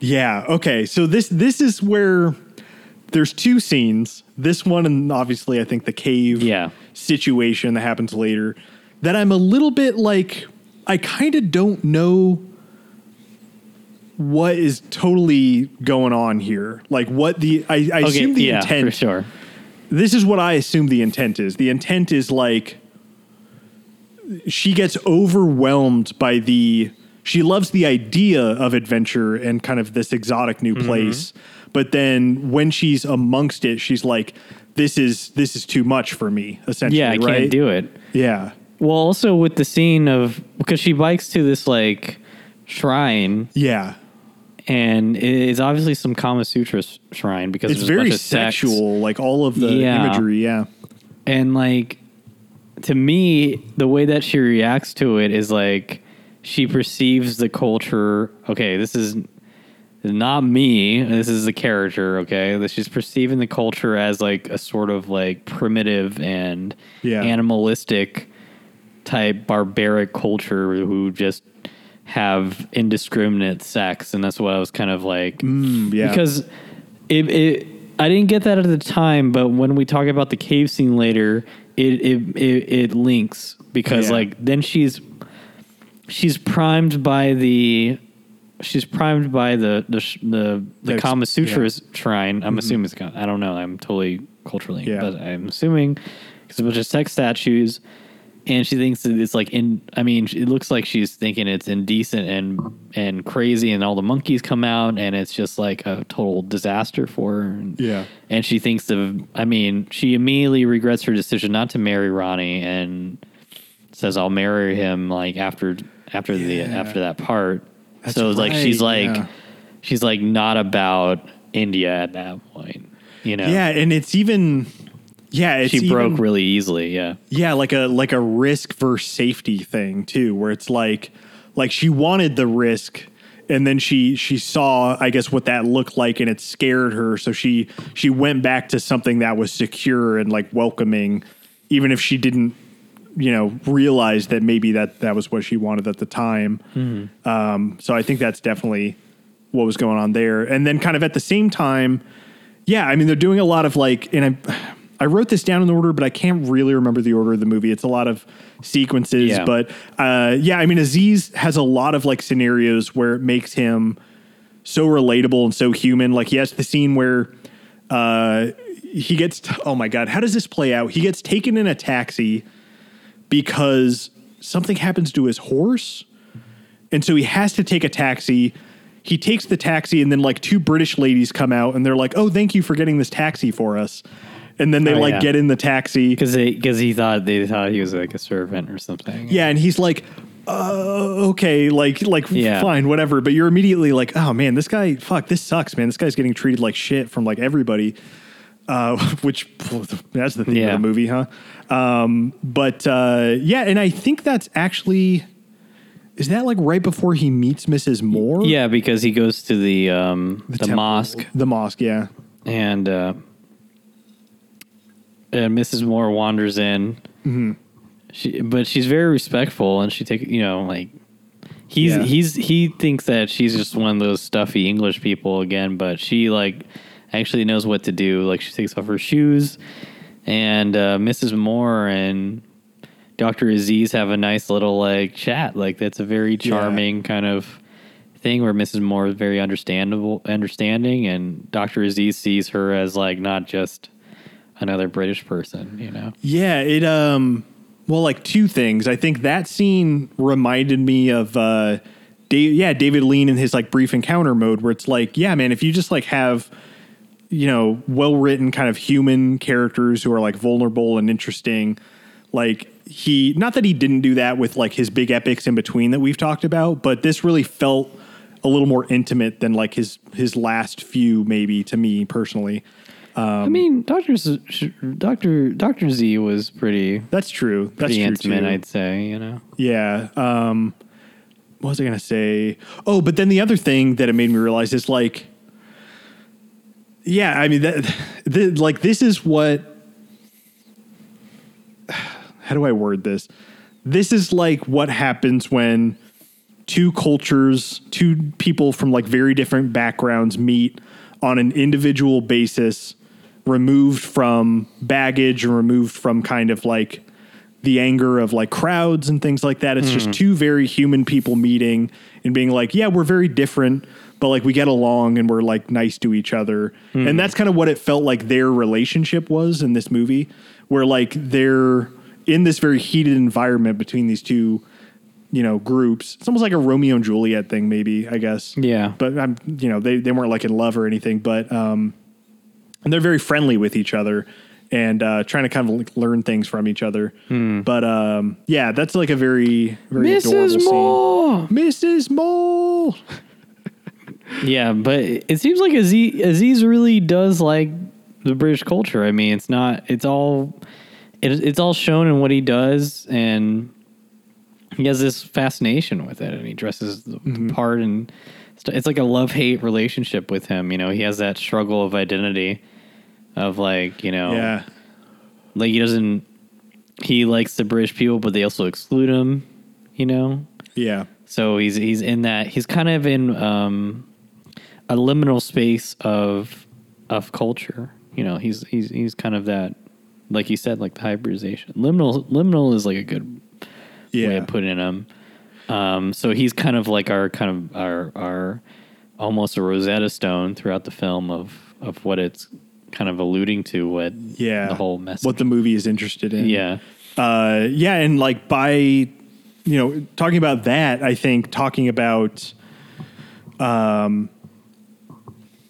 Yeah. Okay. So this this is where there's two scenes. This one and obviously I think the cave Yeah. situation that happens later that I'm a little bit like I kind of don't know what is totally going on here. Like what the I, I Okay. assume the yeah, intent for sure. this is what I assume the intent is. The intent is like she gets overwhelmed by the she loves the idea of adventure and kind of this exotic Mm-hmm. new place, but then when she's amongst it, she's like, "This is this is too much for me." Essentially, Yeah, I right? can't do it. Yeah, Well, also with the scene of because she bikes to this like shrine, yeah. And it's obviously some Kama Sutra shrine because It's very bunch of sex. sexual, like all of the Yeah. imagery. Yeah, and like to me the way that she reacts to it is like she perceives the culture okay this is not me this is the character okay that she's perceiving the culture as like a sort of like primitive and Yeah. animalistic type barbaric culture who just have indiscriminate sex and that's what i was kind of like Mm, yeah. because it, it I didn't get that at the time, but when we talk about the cave scene later, it it it, it links because Yeah. like then she's she's primed by the she's primed by the the the, the Kama Sutra yeah. Mm-hmm. shrine. I'm assuming it's I don't know. I'm totally culturally, Yeah. but I'm assuming because a bunch of sex statues. And she thinks that it's like in. I mean, it looks like she's thinking it's indecent and and crazy, and all the monkeys come out, and it's just like a total disaster for her. And, Yeah. and she thinks of. I mean, she immediately regrets her decision not to marry Ronnie, and says, "I'll marry him like after after the after that part." That's so it's like she's like yeah. she's like not about India at that point. You know, yeah, and it's even. Yeah, it's she broke even- really easily. Yeah, Yeah, like a like a risk versus safety thing too, where it's like like she wanted the risk and then she she saw I guess what that looked like and it scared her, so she she went back to something that was secure and like welcoming, even if she didn't you know realize that maybe that that was what she wanted at the time. Um, so I think that's definitely what was going on there, and then kind of at the same time. Yeah, I mean they're doing a lot of like, and I I wrote this down in the order, but I can't really remember the order of the movie. It's a lot of sequences, Yeah. but uh, yeah, I mean Aziz has a lot of like scenarios where it makes him so relatable and so human. Like he has the scene where uh, he gets t- oh my god, how does this play out? He gets taken in a taxi because something happens to his horse. And so he has to take a taxi. He takes the taxi and then like two British ladies come out and they're like, "Oh, thank you for getting this taxi for us." And then they Oh, like yeah. get in the taxi. because because he thought they thought he was like a servant or something. Yeah, and he's like, uh, okay, like, like, Yeah. fine, whatever. But you're immediately like, oh man, this guy, fuck, this sucks, man. This guy's getting treated like shit from like everybody. Uh, which that's the theme Yeah. of the movie, huh? Um, but uh, yeah, and I think that's actually is that like right before he meets Mrs. Moore? yeah, because he goes to the um the, temple. mosque the mosque, yeah, and uh, and Mrs. Moore wanders in. Mm-hmm. She, but she's very respectful, and she take you know like he's Yeah. he's he thinks that she's just one of those stuffy English people again, but she like actually knows what to do. Like she takes off her shoes, and uh, Mrs. Moore and Doctor Aziz have a nice little like chat. Like that's a very charming kind of thing where Mrs. Moore is very understandable, understanding, and Doctor Aziz sees her as like not just another British person. You know. Yeah, it um well like two things. I think that scene reminded me of uh Dave, yeah, David Lean in his like brief encounter mode where it's like, yeah, man, if you just like have you know, well-written kind of human characters who are like vulnerable and interesting, like he not that he didn't do that with like his big epics in between that we've talked about, but this really felt a little more intimate than like his his last few maybe to me personally. I mean, Doctor Doctor Doctor Z was pretty That's true. That's pretty true. I'd say. You know. Yeah. Um, what was I going to say? Oh, but then the other thing that it made me realize is like, yeah, I mean, that, the, like, this is what, how do I word this? This is like what happens when two cultures, two people from like very different backgrounds meet on an individual basis, removed from baggage and removed from kind of like the anger of like crowds and things like that. It's just two very human people meeting and being like, yeah, we're very different, but like we get along and we're like nice to each other. And that's kind of what it felt like their relationship was in this movie, where like they're in this very heated environment between these two, you know, groups. It's almost like a Romeo and Juliet thing, maybe, I guess. Yeah. But I'm, you know, they, they weren't like in love or anything, but, um, and they're very friendly with each other and uh, trying to kind of like learn things from each other. But um, yeah, that's like a very very adorable Mrs. scene. Moore. Mrs. Mole. Yeah, but it seems like Aziz, Aziz really does like the British culture. I mean, it's not. It's all. It, it's all shown in what he does, and he has this fascination with it, and he dresses the the part, and st- it's like a love hate relationship with him. You know, he has that struggle of identity, of like you know, Yeah, like he doesn't. He likes the British people, but they also exclude him. You know, yeah, so he's he's in that he's kind of in um, a liminal space of of culture. You know, he's he's he's kind of that, like you said, like the hybridization. Liminal liminal is like a good way yeah. of putting him. Um, so he's kind of like our kind of our our almost a Rosetta Stone throughout the film of of what it's kind of alluding to. What yeah. the whole message. What the movie is interested in. yeah uh, yeah, and like by you know talking about that, I think talking about um,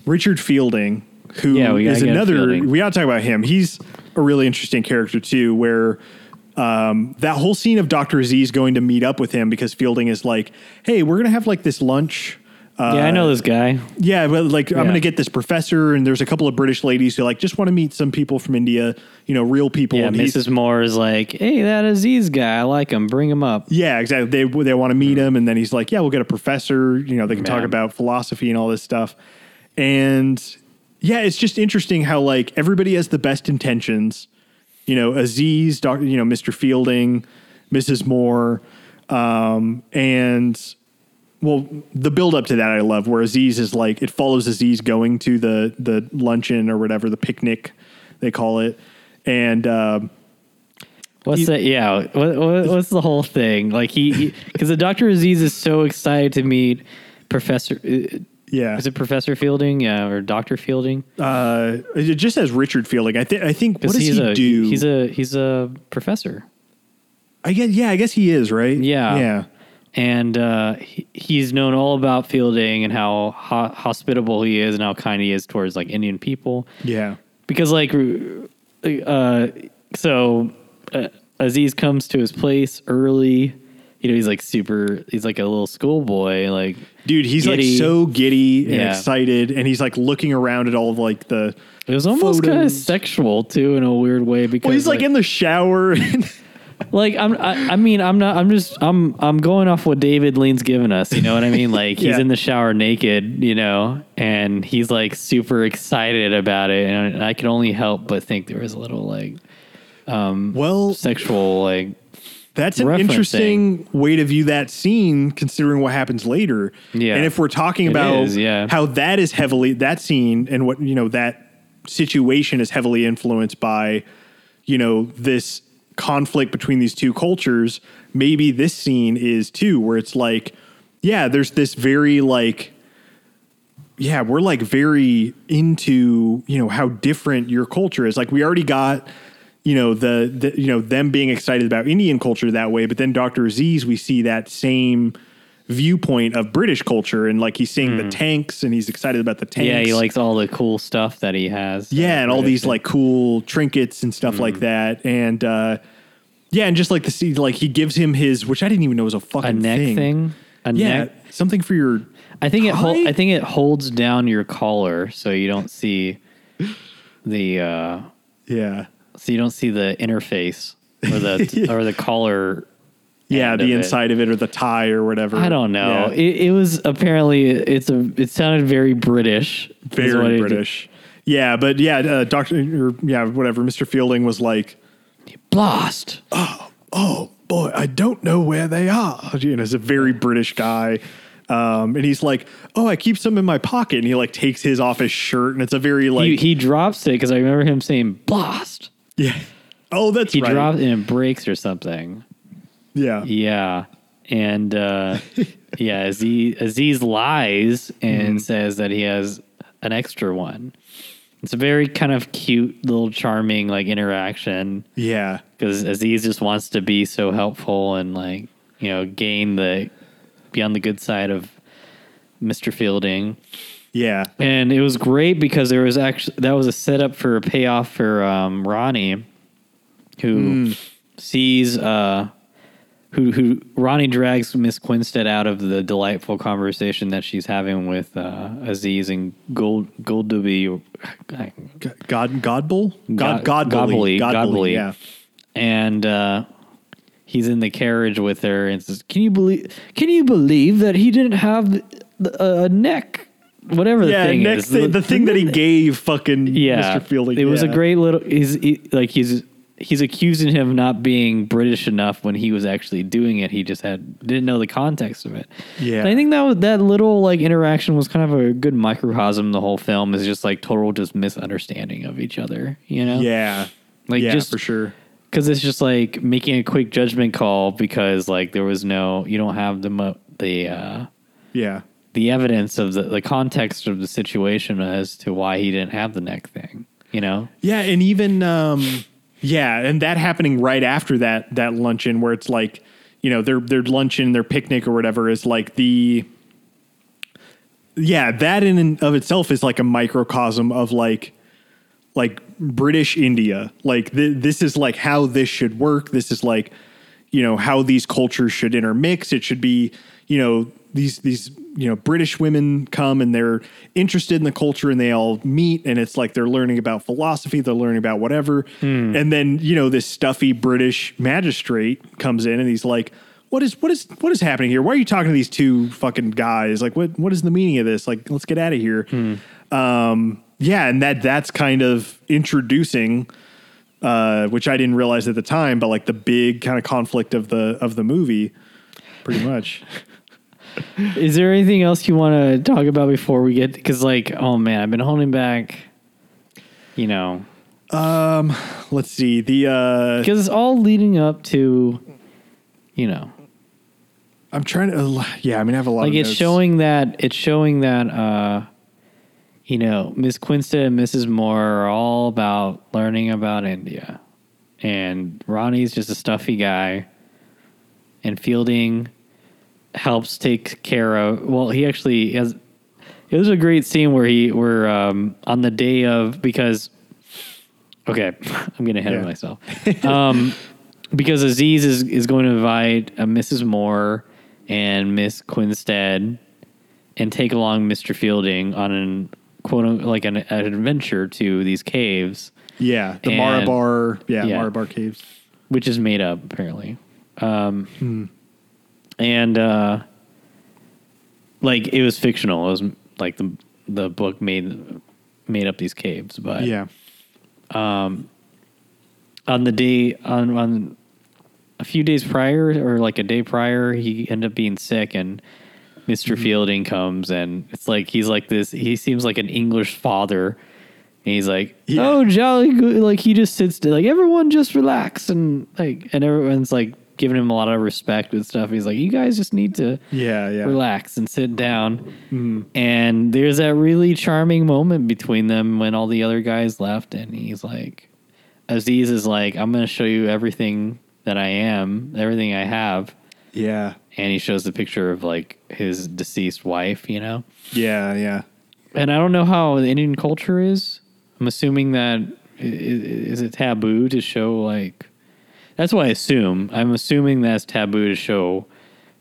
Richard Fielding, who Yeah, is another. Fielding. We got to talk about him. He's a really interesting character too. Where um, that whole scene of Doctor Aziz going to meet up with him because Fielding is like, "Hey, we're gonna have like this lunch." Uh, yeah I know this guy. yeah, but like I'm gonna get this professor, and there's a couple of British ladies who like just want to meet some people from India, you know, real people. Yeah, and Mrs. Moore is like, hey, that Aziz guy, I like him. Bring him up. Yeah, exactly. They they want to meet him, and then he's like, "Yeah, we'll get a professor. You know, they can talk about philosophy and all this stuff." And yeah, it's just interesting how like everybody has the best intentions. You know, Aziz, Doctor, you know, Mister Fielding, Mrs. Moore, um, and well, the build up to that I love, where Aziz is like it follows Aziz going to the the luncheon or whatever the picnic they call it, and. Um, What's that? Yeah. What, what, what's the whole thing? Like he, because the Doctor Aziz is so excited to meet Professor. uh, Yeah. Is it Professor Fielding? Yeah, or Doctor Fielding? Uh, it just says Richard Fielding. I think. I think. What does he a do? he's a he's a professor. I guess. Yeah. I guess he is right. Yeah. Yeah. And uh, he, he's known all about Fielding and how ho- hospitable he is and how kind he is towards like Indian people. Yeah. Because like, uh, so uh, Aziz comes to his place early. You know, he's like super. He's like a little schoolboy. Like, Dude, he's Giddy. like so giddy and Yeah. excited, and he's like looking around at all of like the. it was almost kind of sexual too, in a weird way. Because Well, he's like, in the shower. and- like I'm I, I mean I'm not I'm just I'm I'm going off what David Lean's given us, you know what I mean? Like he's in the shower naked, you know, and he's like super excited about it and I can only help but think there was a little like um, well, sexual like That's an interesting way to view that scene, considering what happens later. Yeah. and if we're talking about is, yeah. how that is heavily that scene and what you know that situation is heavily influenced by, you know, this conflict between these two cultures. Maybe this scene is too, where it's like, yeah, there's this very like yeah, we're like very into, you know, how different your culture is. Like we already got, you know, the, the you know, them being excited about Indian culture that way, but then Dr. Aziz, we see that same viewpoint of British culture and like he's seeing the tanks and he's excited about the tanks. Hmm. yeah, he likes all the cool stuff that he has. Yeah, and all these like cool trinkets and stuff Hmm. like that. And uh yeah, and just like the see like he gives him his which I didn't even know was a fucking a neck thing. A Yeah, neck something for your I think it hol- I think it holds down your collar so you don't see the uh yeah. so you don't see the interface or the or the collar Yeah, the of it. inside of it or the tie or whatever. I don't know. Yeah. It, it was apparently it's a it sounded very British. very British. Yeah, but yeah, uh, Doctor or yeah, whatever. Mr. Fielding was like, Blast. "Oh oh boy, I don't know where they are." You know, he's a very British guy, um, and he's like, "Oh, I keep some in my pocket," and he like takes his off his shirt, and it's a very like, he he drops it because I remember him saying blast. yeah. Oh, that's He right. drops it and it breaks or something. Yeah, Yeah. And uh, yeah, Aziz, Aziz lies and Mm-hmm. says that he has an extra one. It's a very kind of cute, little charming like interaction yeah, because Aziz just wants to be so helpful and like you know gain the be on the good side of Mr. Fielding. yeah, And it was great because there was actually that was a setup for a payoff for um, Ronnie, who Hmm. sees uh, who who Ronnie drags Miss Quinstead out of the delightful conversation that she's having with uh, Aziz and Gold Goldduby, G- God, Godbull, God, God- Godbully, Godbully, yeah, and uh, he's in the carriage with her and says, "Can you believe? Can you believe that he didn't have the- a neck?" Whatever the yeah. thing Next is, thing, the thing that he gave fucking yeah, Mr. Fielding. It was a great little. He's he, like he's he's accusing him of not being British enough when he was actually doing it. He just had didn't know the context of it. Yeah. And I think that was, that little like interaction was kind of a good microcosm. The whole film is just like total just misunderstanding of each other. You know, Yeah, Like, yeah, just- for sure. because it's just like making a quick judgment call because like there was no you don't have the mo- the uh, Yeah, the evidence of the the context of the situation as to why he didn't have the neck thing. You know. Yeah, and even um yeah, and that happening right after that that luncheon where it's like, you know, their their luncheon, their picnic or whatever is like the yeah, that in and of itself is like a microcosm of like like British India. Like th- this is like how this should work. This is like you know how these cultures should intermix. It should be you know these these you know British women come and they're interested in the culture and they all meet and it's like they're learning about philosophy. They're learning about whatever. And then you know this stuffy British magistrate comes in and he's like. What is what is what is happening here? Why are you talking to these two fucking guys? Like, what what is the meaning of this? Like, let's get out of here. Um, yeah, and that that's kind of introducing, uh, which I didn't realize at the time, but like the big kind of conflict of the of the movie, pretty much. Is there anything else you want to talk about before we get? Because like, oh man, I've been holding back. You know, Um. Let's see the uh, because it's all leading up to, you know, I'm trying to. Uh, yeah, I mean, I have a lot. like of it's notes. showing that it's showing that uh you know miss quinstead and mrs moore are all about learning about india and ronnie's just a stuffy guy and fielding helps take care of well he actually has it was a great scene where he were um on the day of because okay i'm getting ahead of Yeah. myself um because Aziz is, is going to invite uh, Mrs. Moore and Miss Quinstead and take along Mr. Fielding on an quote like an, an adventure to these caves, Yeah, the And- Marabar. Yeah, yeah. Marabar caves. which is made up apparently. Um, And uh, like it was fictional. It was like the the book made made up these caves, but Yeah, on the day on on a few days prior or like a day prior he ended up being sick and mister Mm-hmm. fielding comes and it's like he's like this he seems like an english father and he's like Yeah. oh jolly good like he just sits there like everyone just relax and like and everyone's like giving him a lot of respect and stuff he's like you guys just need to yeah, yeah. relax and sit down. Mm-hmm. And there's that really charming moment between them when all the other guys left, and he's like, Aziz is like, I'm going to show you everything that I am, everything I have. Yeah, And he shows the picture of like his deceased wife, you know? yeah, yeah. And I don't know how the Indian culture is. I'm assuming that is, i- i- is it taboo to show like that's what I assume. I'm assuming that's taboo to show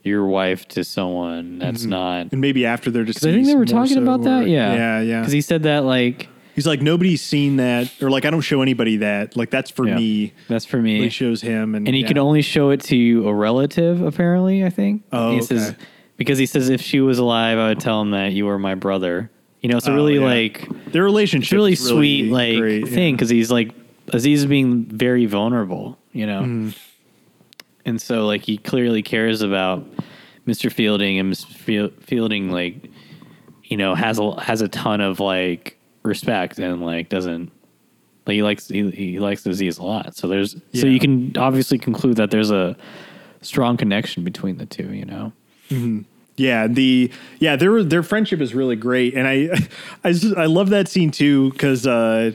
your wife to someone that's mm-hmm. not And maybe after they're just. I think they were talking about that. Yeah. yeah, yeah. Because he said that, like, He's like nobody's seen that, or like I don't show anybody that. Like that's for yeah, me. that's for me. He shows him, and And he yeah. could only show it to a relative, apparently, I think. Oh, he says, because he says, if she was alive, I would tell him that you were my brother. You know, it's a Oh, really, yeah. like, their relationship. really is sweet, like, great, thing. Because he's like, Aziz is being very vulnerable, you know? Mm-hmm. And so, like, he clearly cares about Mr. Fielding, and Mr. Fielding, like, you know, has a has a ton of like respect and like doesn't like he likes he, he likes Aziz a lot. So there's so you can obviously conclude that there's a strong connection between the two. You know, Yeah, the yeah their their friendship is really great, and I I just, I love that scene too because uh,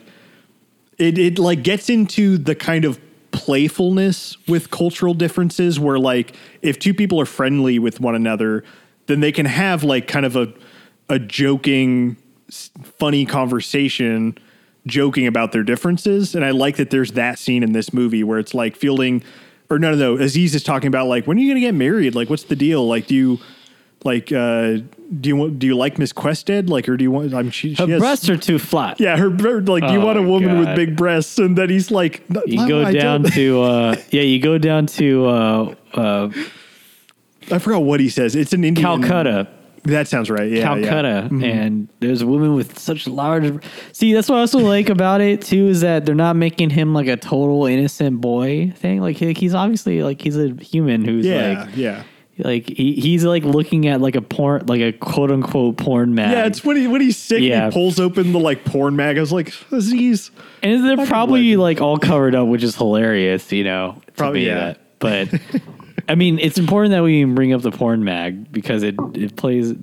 it it like gets into the kind of playfulness with cultural differences where like if two people are friendly with one another, then they can have like kind of a a joking, funny conversation. Joking about their differences, and I like that there's that scene in this movie where it's like Fielding, or no, no, no. Aziz is talking about like when are you going to get married? Like, what's the deal? Like, do you like uh do you want do you like Miss Quested like or do you want I'm she, her has- breasts are too flat. yeah her like do you Oh want a my woman with big breasts and then he's like You go I down to uh, yeah, you go down to uh, uh, I forgot what he says it's an Indian Calcutta. that sounds right yeah yeah. Calcutta, and there's a woman with such large. See, that's what I also like about it too is that they're not making him like a total innocent boy thing. Like he's obviously like he's a human who's yeah like yeah like he, he's like looking at like a porn like a quote unquote porn mag. yeah it's when he when he's sick and Yeah. he pulls open the like porn mag I was like Aziz and they're probably legend. like all covered up, which is hilarious, you know. Probably, yeah. that. But I mean, it's important that we bring up the porn mag because it it plays.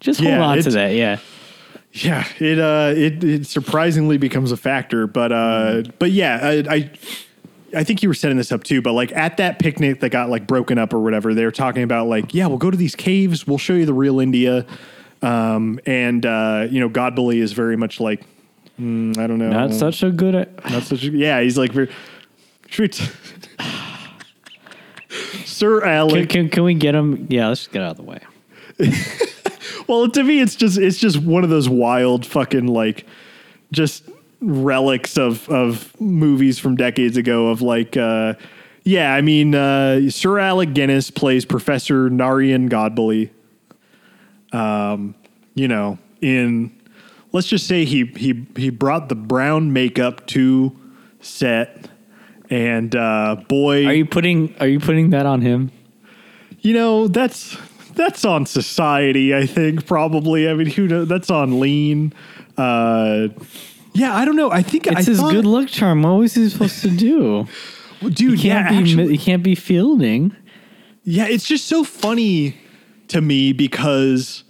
Just hold Yeah, on to that, yeah. Yeah, it uh it, it surprisingly becomes a factor, but uh but yeah, I, I I think you were setting this up too, but like at that picnic that got like broken up or whatever, they were talking about like, yeah, we'll go to these caves, we'll show you the real India. Um and uh you know, Godbully is very much like mm, I don't know. Not such a good. not such a, yeah, he's like very should we t- Sir Can, Alec. can, can we get him? Yeah, let's just get out of the way. Well, to me, it's just it's just one of those wild fucking like just relics of of movies from decades ago. Of like, uh, yeah, I mean, uh, Sir Alec Guinness plays Professor Narian Godbully. Um, you know, in let's just say he he he brought the brown makeup to set, and uh, boy, Are you putting Are you putting that on him? you know, that's that's on society, I think, probably. I mean, who knows? That's on lean. Uh, yeah, I don't know. I think It's I his thought- good luck charm. What was he supposed to do? dude. He can't yeah, be. actually, he can't be fielding. yeah, it's just so funny to me because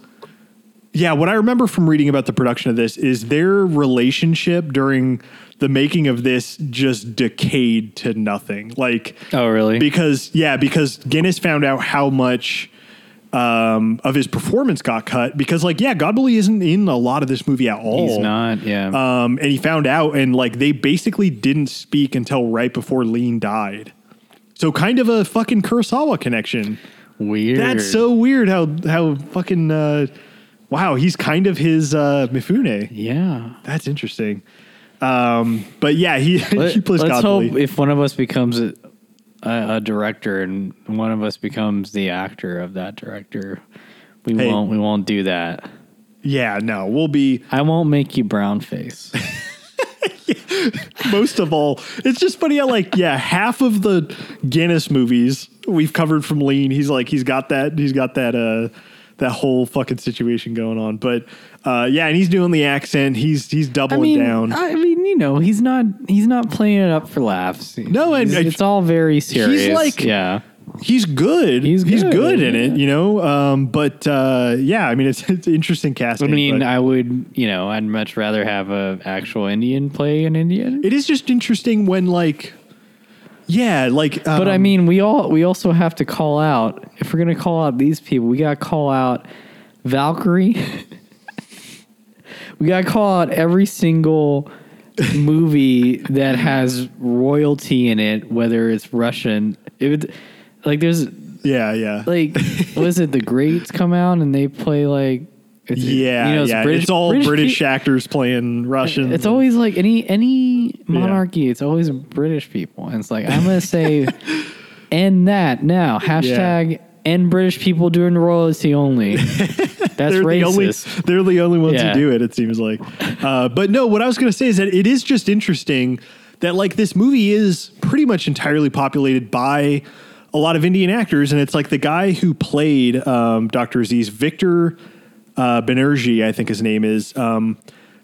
yeah, what I remember from reading about the production of this is their relationship during the making of this just decayed to nothing. Like Oh, really? because yeah, because Guinness found out how much um, of his performance got cut because like yeah, Godbully isn't in a lot of this movie at all. He's not. Yeah. Um, and he found out, and like they basically didn't speak until right before Lean died. So kind of a fucking Kurosawa connection. Weird. That's so weird. How how fucking uh, wow. He's kind of his uh, Mifune. Yeah. That's interesting. Um, but yeah, he he plays Let's Godbully. hope if one of us becomes a, a, a director and one of us becomes the actor of that director, we Hey. won't. We won't do that. yeah, no, we'll be I won't make you brown face. most of all. It's just funny how like yeah, half of the Guinness movies we've covered from Lean. He's like he's got that he's got that uh that whole fucking situation going on. But uh yeah, and he's doing the accent. He's he's I doubling mean, down. I mean, you know, he's not. He's not playing it up for laughs. No, and- It's- all very serious. He's like- yeah. he's good. He's he's good, good in it, you know. Um, but uh, yeah, I mean, it's it's interesting casting. I mean, I would, you know, I'd much rather have a actual Indian play an Indian. it is just interesting when like, yeah, like. Um, But I mean, we all we also have to call out if we're gonna call out these people, we gotta call out Valkyrie. we gotta call out every single movie that has royalty in it, whether it's Russian. It would, like there's yeah, yeah, like was it the Greats come out and they play like it's, yeah, you know, yeah. it's all British, pe- actors playing Russian. It's always like any any monarchy. It's always British people, and it's like I'm gonna say, end that now. Hashtag end British people doing royalty only. That's they're the only racist. they're the only ones Yeah. who do it. It seems like, uh, but no. What I was going to say is that it is just interesting that like this movie is pretty much entirely populated by a lot of Indian actors, and it's like the guy who played um, Doctor Aziz, Victor uh, Banerjee, I think his name is. Um,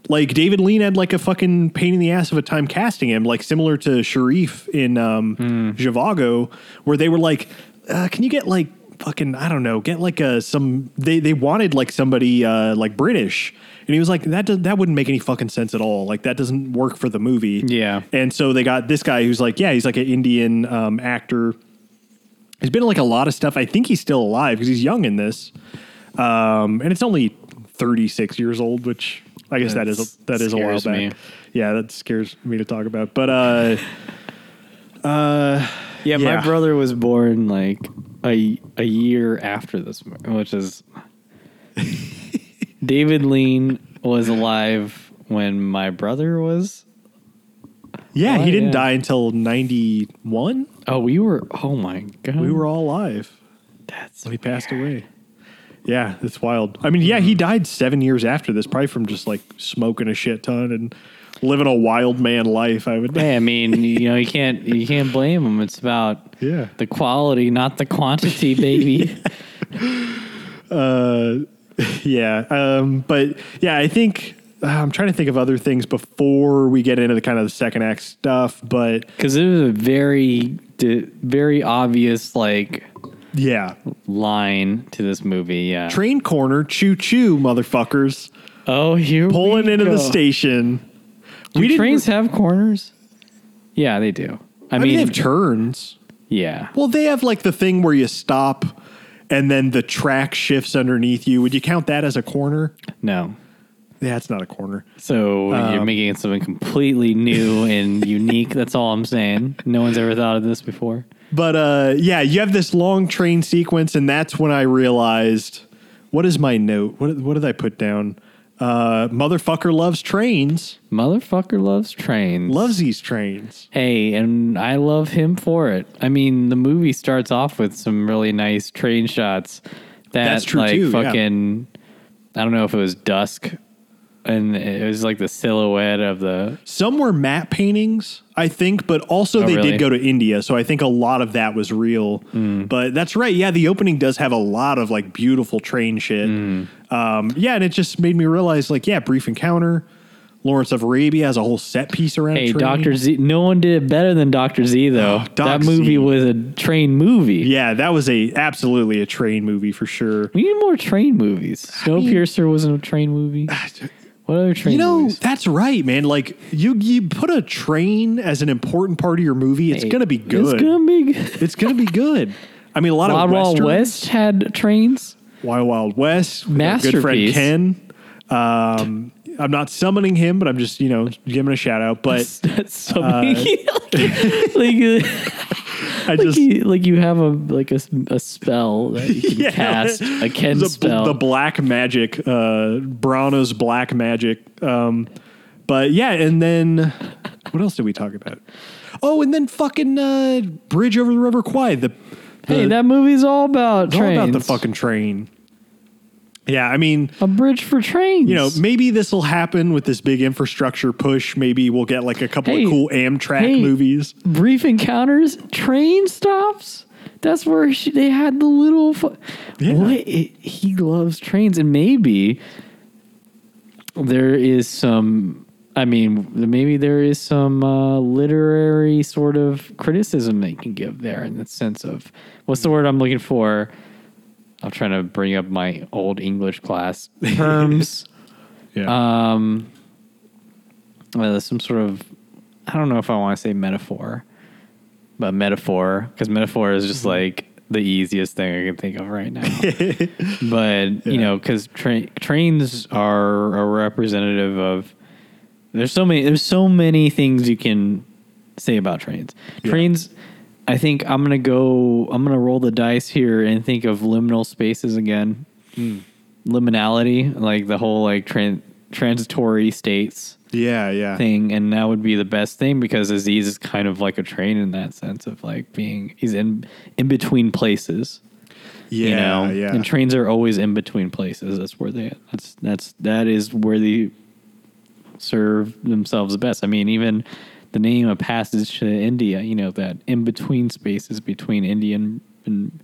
like David Lean had like a fucking pain in the ass of a time casting him, like similar to Sharif in um, Zhivago, where they were like, uh, "Can you get like fucking I don't know, get like a some they they wanted like somebody uh, like British." And he was like, "That does, that wouldn't make any fucking sense at all. Like that doesn't work for the movie." Yeah. And so they got this guy who's like, yeah, he's like an Indian um, actor. He's been in like a lot of stuff. I think he's still alive because he's young in this. Um, and it's only 36 years old, which I guess that is That's- a, that is a while back. me. Yeah, that scares me to talk about. But uh, uh, Yeah, Yeah. my brother was born like a a year after this, which is David Lean was alive when my brother was. yeah, Oh, he didn't yeah. die until 91. Oh, we were. Oh my god, We were all alive That's when he passed away. Yeah, it's wild. I mean, yeah, he hmm. died seven years after this, probably from just like smoking a shit ton and living a wild man life. I would. Hey, I mean, you know, you can't you can't blame him. It's about Yeah. the quality, not the quantity, baby. Uh, yeah. Um, but yeah, I think uh, I'm trying to think of other things before we get into the kind of the second act stuff. But Because it was a very, very obvious like yeah, line to this movie. Yeah. train corner, choo choo, motherfuckers, oh, here pulling into go. the station. Do didn't- trains have corners? Yeah, they do. I, I mean, mean, they have turns. yeah. Well, they have like the thing where you stop and then the track shifts underneath you. Would you count that as a corner? No. Yeah, it's not a corner. So you're Um, making it something completely new and unique. That's all I'm saying. No one's ever thought of this before. But uh, yeah, you have this long train sequence, and that's when I realized what is my note? What what did I put down? Uh, motherfucker loves trains. Motherfucker loves trains. Loves these trains. Hey, and I love him for it. I mean, the movie starts off with some really nice train shots. That That's true, like too, yeah. fucking. I don't know if it was dusk, and it was like the silhouette of the. Some were matte paintings, I think, but also Oh, they really? did go to India, so I think a lot of that was real. Hmm. But that's right. Yeah, the opening does have a lot of like beautiful train shit. Hmm. Um, yeah, and it just made me realize, like, yeah, brief encounter. Lawrence of Arabia has a whole set piece around. Hey. Doctor Z. No one did it better than Doctor Z, though. Oh, that movie Z. was a train movie. Yeah, that was a absolutely a train movie for sure. We need more train movies. mean- Snowpiercer wasn't a train movie. What other train You know, movies? that's right, man. Like you, you put a train as an important part of your movie, it's Hey, gonna be good. It's gonna be good. It's gonna be good. I mean, a lot Wild of Wild West had trains. Wild Wild West, our good friend Ken. Um, I'm not summoning him, but I'm just you know giving a shout out. But That's so like, like, I like, just you, like you have a like a, a spell that you can Yeah. cast a Ken the, spell. the black magic, uh, Brano's black magic. Um, but yeah, and then what else did we talk about? Oh, and then fucking uh, Bridge over the River Kwai. The, the hey, that movie's all about all about the fucking train. Yeah, I mean, a bridge for trains. you know, maybe this will happen with this big infrastructure push. Maybe we'll get like a couple Hey, of cool Amtrak hey. movies. brief encounters, train stops. That's where she, they had the little. Fu- Yeah. What it, he loves trains, and maybe there is some. I mean, maybe there is some uh, literary sort of criticism they can give there in the sense of what's the word I'm looking for. I'm trying to bring up my old English class terms. Yeah, um, uh, some sort of I don't know if I want to say metaphor, but metaphor because metaphor is just like the easiest thing I can think of right now. but you know, because tra- trains are a representative of. There's so many. There's so many things you can say about trains. Yeah. Trains. I think I'm gonna go. I'm gonna roll the dice here and think of liminal spaces again. Hmm. Liminality, like the whole like tran- transitory states yeah, yeah. thing, and that would be the best thing because Aziz is kind of like a train in that sense of like being he's in in between places. Yeah, you know, yeah. and trains are always in between places. That's where they that's that's that is where they serve themselves best. I mean, even the name of Passage to India, you know, that in between spaces between India and and,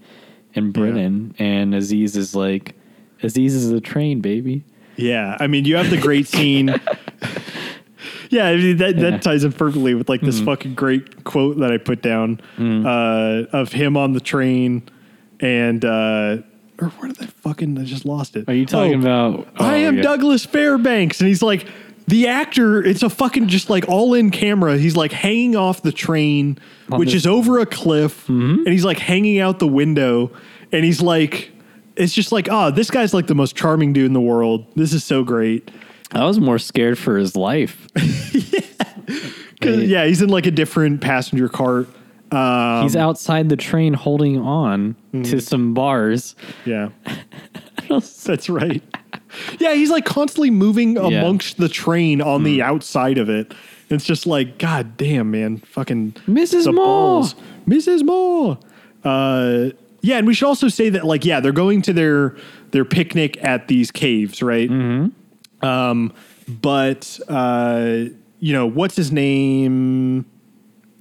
and Britain, and Aziz is like Aziz is a train, baby. Yeah, I mean, you have the great scene. yeah, I mean, that Yeah. that ties in perfectly with like this fucking great quote that I put down uh, of him on the train, and uh, or where did I fucking I just lost it? Are you talking Oh, about? I oh, am yeah. Douglas Fairbanks, and he's like the actor. It's a fucking just like all in camera. He's like hanging off the train, which the- is over a cliff, mm-hmm. and he's like hanging out the window, and he's like, it's just like, oh, this guy's like the most charming dude in the world. This is so great. I was more scared for his life. 'Cause, Right. yeah, he's in like a different passenger cart. Um, He's outside the train holding on to mm-hmm. some bars. yeah, that's right. Yeah, he's like constantly moving Yeah. amongst the train on the outside of it. It's just like, God damn, man, fucking Mrs. Moore. balls. Mrs. Moore. Uh, yeah, and we should also say that, like, yeah, they're going to their their picnic at these caves, right? Um, but uh, you know, what's his name?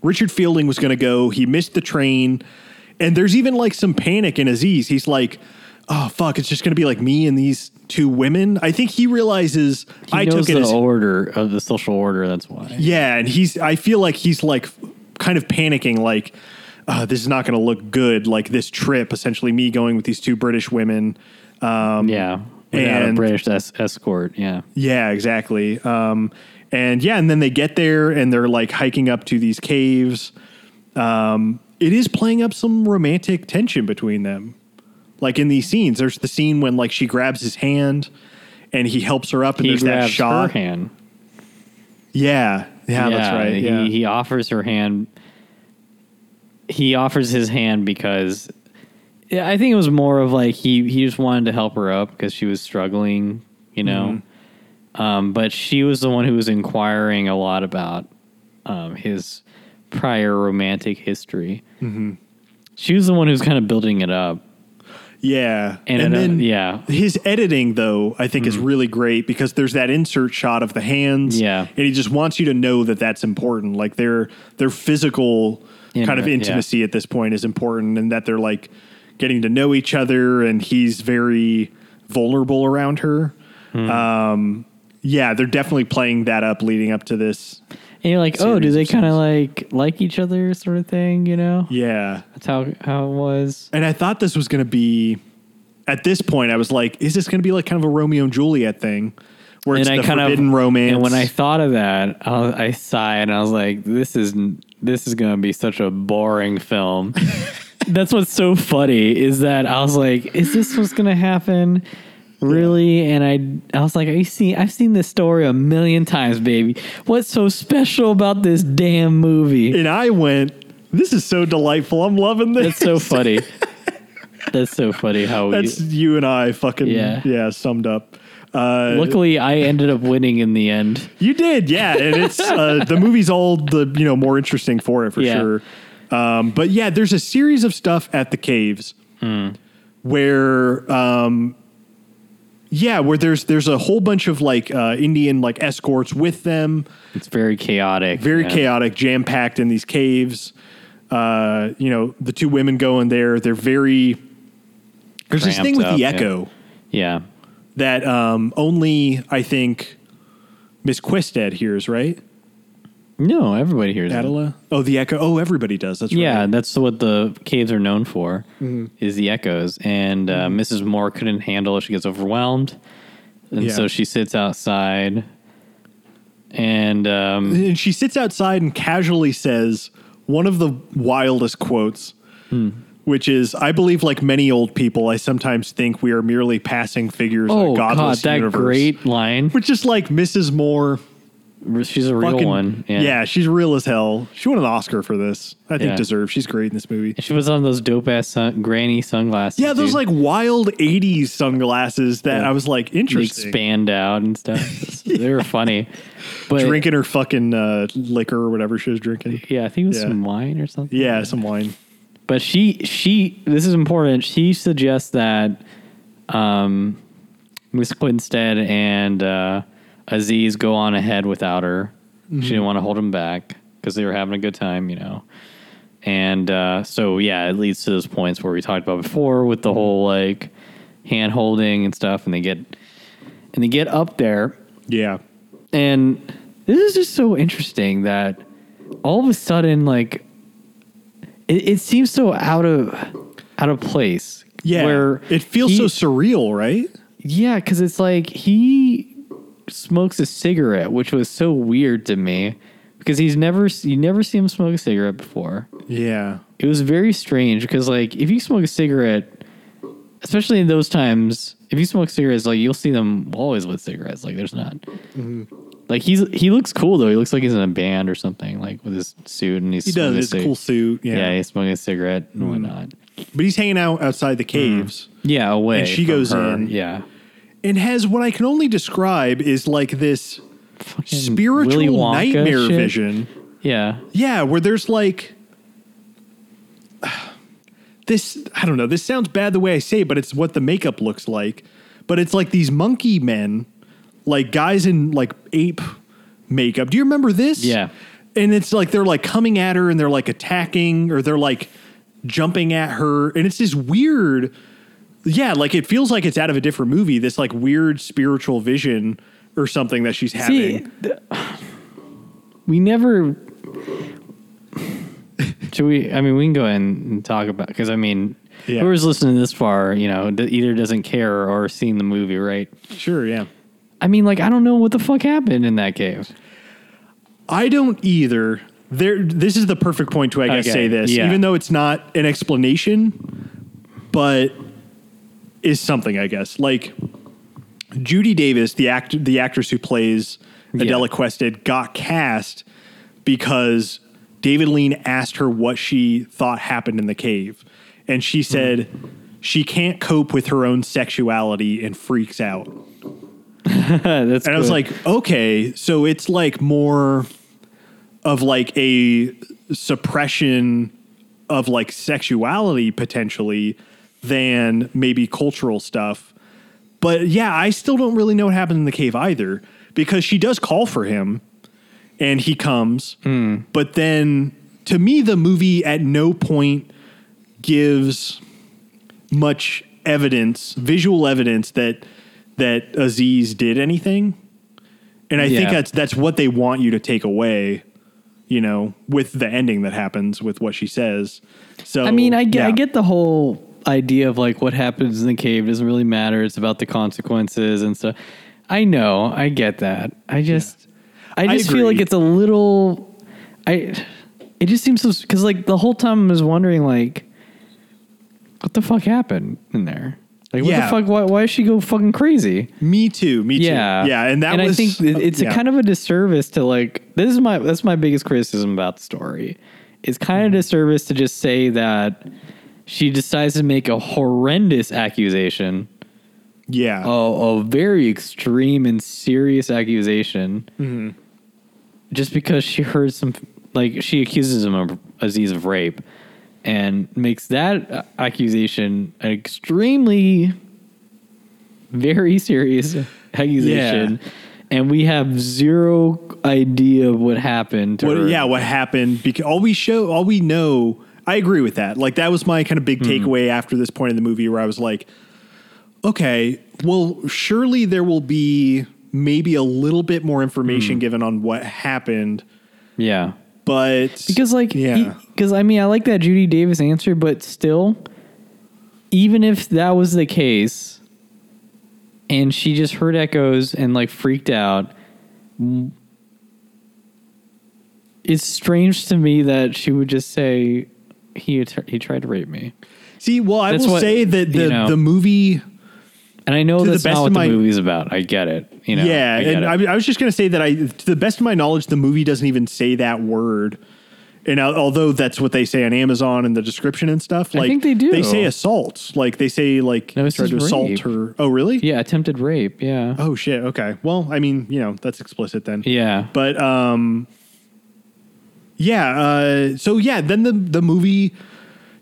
Richard Fielding was going to go. He missed the train, and there's even like some panic in Aziz. He's like, "Oh fuck, it's just going to be like me and these two women." I think he realizes He I knows took it the as order of the social order. That's why. yeah, and he's. I feel like he's like kind of panicking, like uh, this is not going to look good. Like this trip, essentially, me going with these two British women. Um, Yeah. Without a And- British es- escort. Yeah. yeah, exactly. Um, and yeah, and then they get there and they're like hiking up to these caves. Um, it is playing up some romantic tension between them. Like in these scenes, there's the scene when like she grabs his hand and he helps her up, and He there's that shot. hand. Yeah, yeah, that's right. He, Yeah, he offers her hand. He offers his hand because yeah, I think it was more of like he he just wanted to help her up because she was struggling, you know. Mm-hmm. Um, but she was the one who was inquiring a lot about um, his prior romantic history. Mm-hmm. She was the one who's kind of building it up. Yeah, And and, then yeah. his editing though I think is really great because there's that insert shot of the hands. Yeah. and he just wants you to know that that's important. Like their their physical kind of Intimate, yeah. intimacy at this point is important, and that they're like getting to know each other, and he's very vulnerable around her. Hmm. Um, yeah, they're definitely playing that up leading up to this. And you're like, oh, do they kind of like like each other, sort of thing? You know, Yeah. that's how how it was. And I thought this was going to be, at this point, I was like, is this going to be like kind of a Romeo and Juliet thing? Where it's and the I kind forbidden of romance. And when I thought of that, I, was- I sighed and I was like, "This is this is gonna be such a boring film." That's what's so funny is that I was like, "Is this what's gonna happen?" Really? And I I was like, I see I've seen this story a million times, baby. What's so special about this damn movie? and I went, this is so delightful. I'm loving this. That's so funny. That's so funny how we That's you and I fucking, Yeah. yeah, summed up. Uh, Luckily I ended up winning in the end. You did, yeah, and it's uh, the movie's all the you know more interesting for it for Yeah. sure. Um, but yeah, there's a series of stuff at the caves where, um, yeah, where there's there's a whole bunch of like uh, Indian like escorts with them, It's very chaotic. very yeah. chaotic, jam packed in these caves. Uh, you know, the two women go in there. They're very. There's this thing with up, the yeah. echo Yeah. that um, only I think Miss Quested hears, right? No, everybody hears. Adela? Oh, the echo. Oh, everybody does. That's Yeah, right. that's what the caves are known for Mm-hmm. is the echoes. And uh, Mrs. Moore couldn't handle it; she gets overwhelmed, and Yeah. so she sits outside. And um, And she sits outside and casually says one of the wildest quotes, Hmm. which is, "I believe, like many old people, I sometimes think we are merely passing figures in oh a god, godless that universe." great line! Which is like Mrs. Moore. She's a real Fucking, one. yeah. Yeah. she's real as hell. She won an Oscar for this. I think Yeah. deserved. She's great in this movie. She was on those dope ass sun- granny sunglasses. Yeah, those dude. like wild '80s sunglasses that Yeah. I was like They interesting. expand out and stuff. They were funny. But Drinking her fucking uh, liquor or whatever she was drinking. yeah, I think it was some wine or something. Yeah, some wine. But she she this is important. She suggests that um Miss Quinstead and uh Aziz go on ahead without her. She didn't want to hold him back because they were having a good time, you know. And uh so yeah, it leads to those points where we talked about before with the whole like hand holding and stuff and they get and they get up there Yeah. and this is just so interesting that all of a sudden, like, it, it seems so out of out of place. Yeah. where it feels he- so surreal, right? yeah, because it's like he smokes a cigarette, which was so weird to me because he's never you never see him smoke a cigarette before. Yeah. It was very strange because like if you smoke a cigarette, especially in those times, if you smoke cigarettes, like you'll see them always with cigarettes. Like there's not. Mm-hmm. Like he's he looks cool though. He looks like he's in a band or something, like with his suit and he's He does. a cig- cool suit. Yeah. Mm-hmm. Yeah, he's smoking a cigarette and whatnot. But he's hanging out outside the caves Yeah, away. And she goes her. in. Yeah, and has what I can only describe is like this Fucking spiritual Willy Wonka nightmare shit. vision. Yeah, Yeah, where there's like this I don't know, this sounds bad the way I say, it, but it's what the makeup looks like. But it's like these monkey men, like guys in like ape makeup. Do you remember this? Yeah. And it's like they're like coming at her and they're like attacking or they're like jumping at her and it's this weird yeah, like it feels like it's out of a different movie, this like weird spiritual vision or something that she's See, having. th- we never. Should we? I mean, we can go ahead and talk about because I mean, Yeah. whoever's listening this far, you know, d- either doesn't care or seen the movie, right? Sure, yeah. I mean, like, I don't know what the fuck happened in that cave. I don't either. There, this is the perfect point to, I guess, Okay, say this, yeah. even though it's not an explanation, but is something, I guess. Like Judy Davis, the act, the actress who plays Adela Quested, got cast because David Lean asked her what she thought happened in the cave, and she hmm. said she can't cope with her own sexuality and freaks out. That's And I was like, okay, so it's like more of like a suppression of like sexuality potentially than maybe cultural stuff. But yeah, I still don't really know what happened in the cave either because she does call for him and he comes. Hmm. But then to me, the movie at no point gives much evidence, visual evidence that that Aziz did anything. And I think that's that's what they want you to take away, you know, with the ending that happens with what she says. So I mean, I get, I get the whole idea of like what happens in the cave doesn't really matter. It's about the consequences and stuff. I know, I get that. I just, I I just feel like it's a little, I, it just seems so because like the whole time I was wondering like, what the fuck happened in there? Like, what Yeah. the fuck? Why, why does she go fucking crazy? Me too. Me too. Yeah, Yeah. And that and was I think it's yeah. a kind of a disservice to like this is my that's my biggest criticism about the story. It's kind Mm-hmm. of disservice to just say that she decides to make a horrendous accusation, yeah. a, a very extreme and serious accusation, Mm-hmm. just because she heard some like she accuses him of Aziz of rape, and makes that accusation an extremely very serious accusation. And we have zero idea of what happened. To What, her. yeah, what happened? Because all we show, all we know, I agree with that. Like that was my kind of big Hmm. takeaway after this point in the movie, where I was like, okay, well, surely there will be maybe a little bit more information given on what happened, yeah. but Because like, yeah, because I mean, I like that Judy Davis answer, but still, even if that was the case, and she just heard echoes and like freaked out, it's strange to me that she would just say he he tried to rape me. see, well, I That's will what- say that the you know. the movie. And I know To the that's best not what my- the movie's about. I get it. You know. yeah, I and. I, I was just going to say that I, to the best of my knowledge, the movie doesn't even say that word. And al- although that's what they say on Amazon and the description and stuff, I like think they do. They say assault, like they say like No, tried to assault her. Oh, really? yeah, attempted rape. Yeah. Oh shit. Okay. Well, I mean, you know, that's explicit then. Yeah. But um, yeah. Uh, so yeah, then the the movie,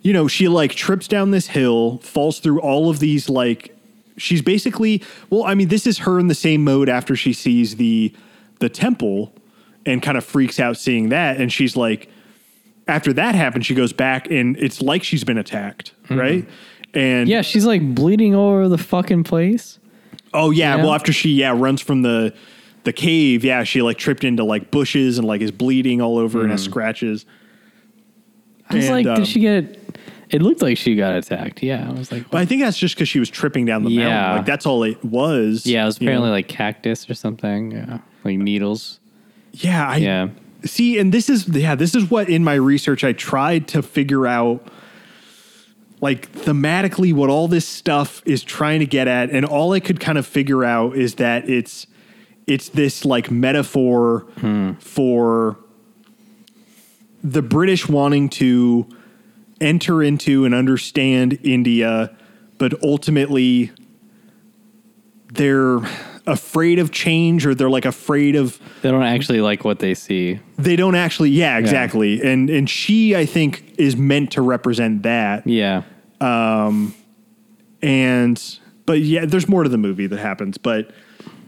you know, she like trips down this hill, falls through all of these like. She's basically well. I mean, this is her in the same mode after she sees the the temple, and kind of freaks out seeing that, and she's like, after that happens, she goes back and it's like she's been attacked, right? And Mm-hmm. Yeah, she's like bleeding all over the fucking place. Oh yeah, Yeah. well after she yeah runs from the the cave, yeah, she like tripped into like bushes and like is bleeding all over and has scratches. I was And, like, um, did she get? It looked like she got attacked. Yeah, I was like, But I think that's just because she was tripping down the Yeah. mountain. Like that's all it was. yeah, it was you know? apparently like cactus or something. Yeah, like needles. yeah. I Yeah, see, and this is yeah, this is what in my research I tried to figure out. Like thematically, what all this stuff is trying to get at, and all I could kind of figure out is that it's it's this like metaphor for the British wanting to enter into and understand India, but ultimately they're afraid of change or they're like afraid of they don't actually like what they see. they don't actually yeah exactly. And and she i think is meant to represent that. Yeah, um and but yeah there's more to the movie that happens but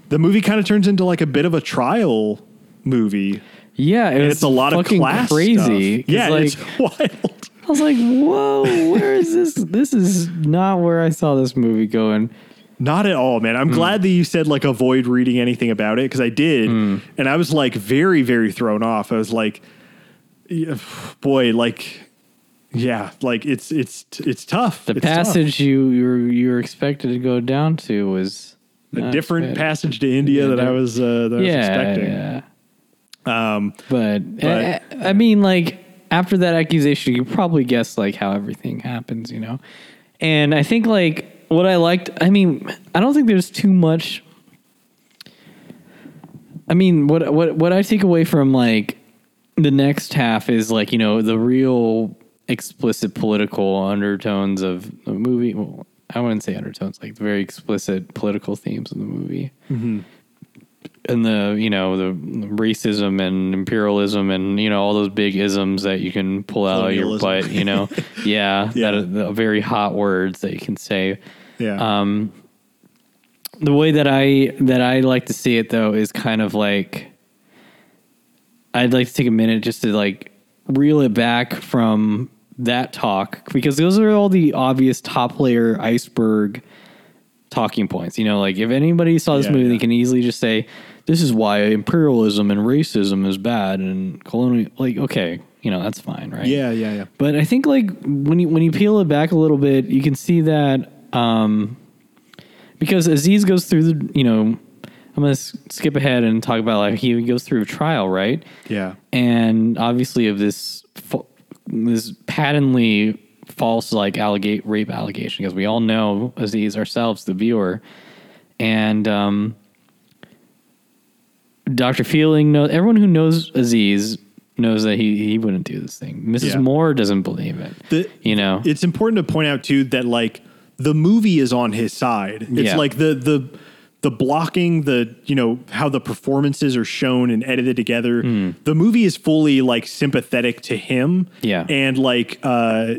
the movie kind of turns into like a bit of a trial movie yeah, it it's a lot of class crazy. stuff. yeah like, it's wild I was like, whoa, where is this? This is not where I saw this movie going. Not at all, man. I'm hmm. glad that you said like avoid reading anything about it because I did, hmm. and I was like very, very thrown off. I was like, yeah, boy, like, yeah, like it's it's it's tough. The It's tough. passage you you were, you were expected to go down to was a different passage to India Yeah, that I was uh, that I was expecting. yeah. Um, But, But- I, I mean, like after that accusation, you probably guess like how everything happens, you know. And I think like what I liked. I mean, I don't think there's too much. I mean, what what what I take away from like the next half is like you know the real explicit political undertones of the movie. Well, I wouldn't say undertones, like very explicit political themes in the movie. And the you know the racism and imperialism and you know all those big isms that you can pull out of your butt you know? Yeah, Yeah. that are the very hot words that you can say. Yeah, um the way that i that i like to see it though is kind of like i'd like to take a minute just to like reel it back from that talk because those are all the obvious top layer iceberg talking points. You know, like if anybody saw this Yeah, movie, yeah. they can easily just say, "This is why imperialism and racism is bad," and colonial. Like, okay, you know, that's fine, right? Yeah, yeah, yeah. But I think like when you when you peel it back a little bit, you can see that um, because Aziz goes through the you know I'm gonna s- skip ahead and talk about like he goes through a trial, right? Yeah. And obviously of this fa- this patently false like allegate rape allegation because we all know Aziz ourselves, the viewer, and um, Dr. Fielding knows everyone who knows Aziz knows that he he wouldn't do this thing. Mrs. Yeah. Moore doesn't believe it. The- you know, It's important to point out too that like the movie is on his side. It's Yeah. like the the the blocking, the you know how the performances are shown and edited together. Hmm. The movie is fully like sympathetic to him. Yeah. and like uh,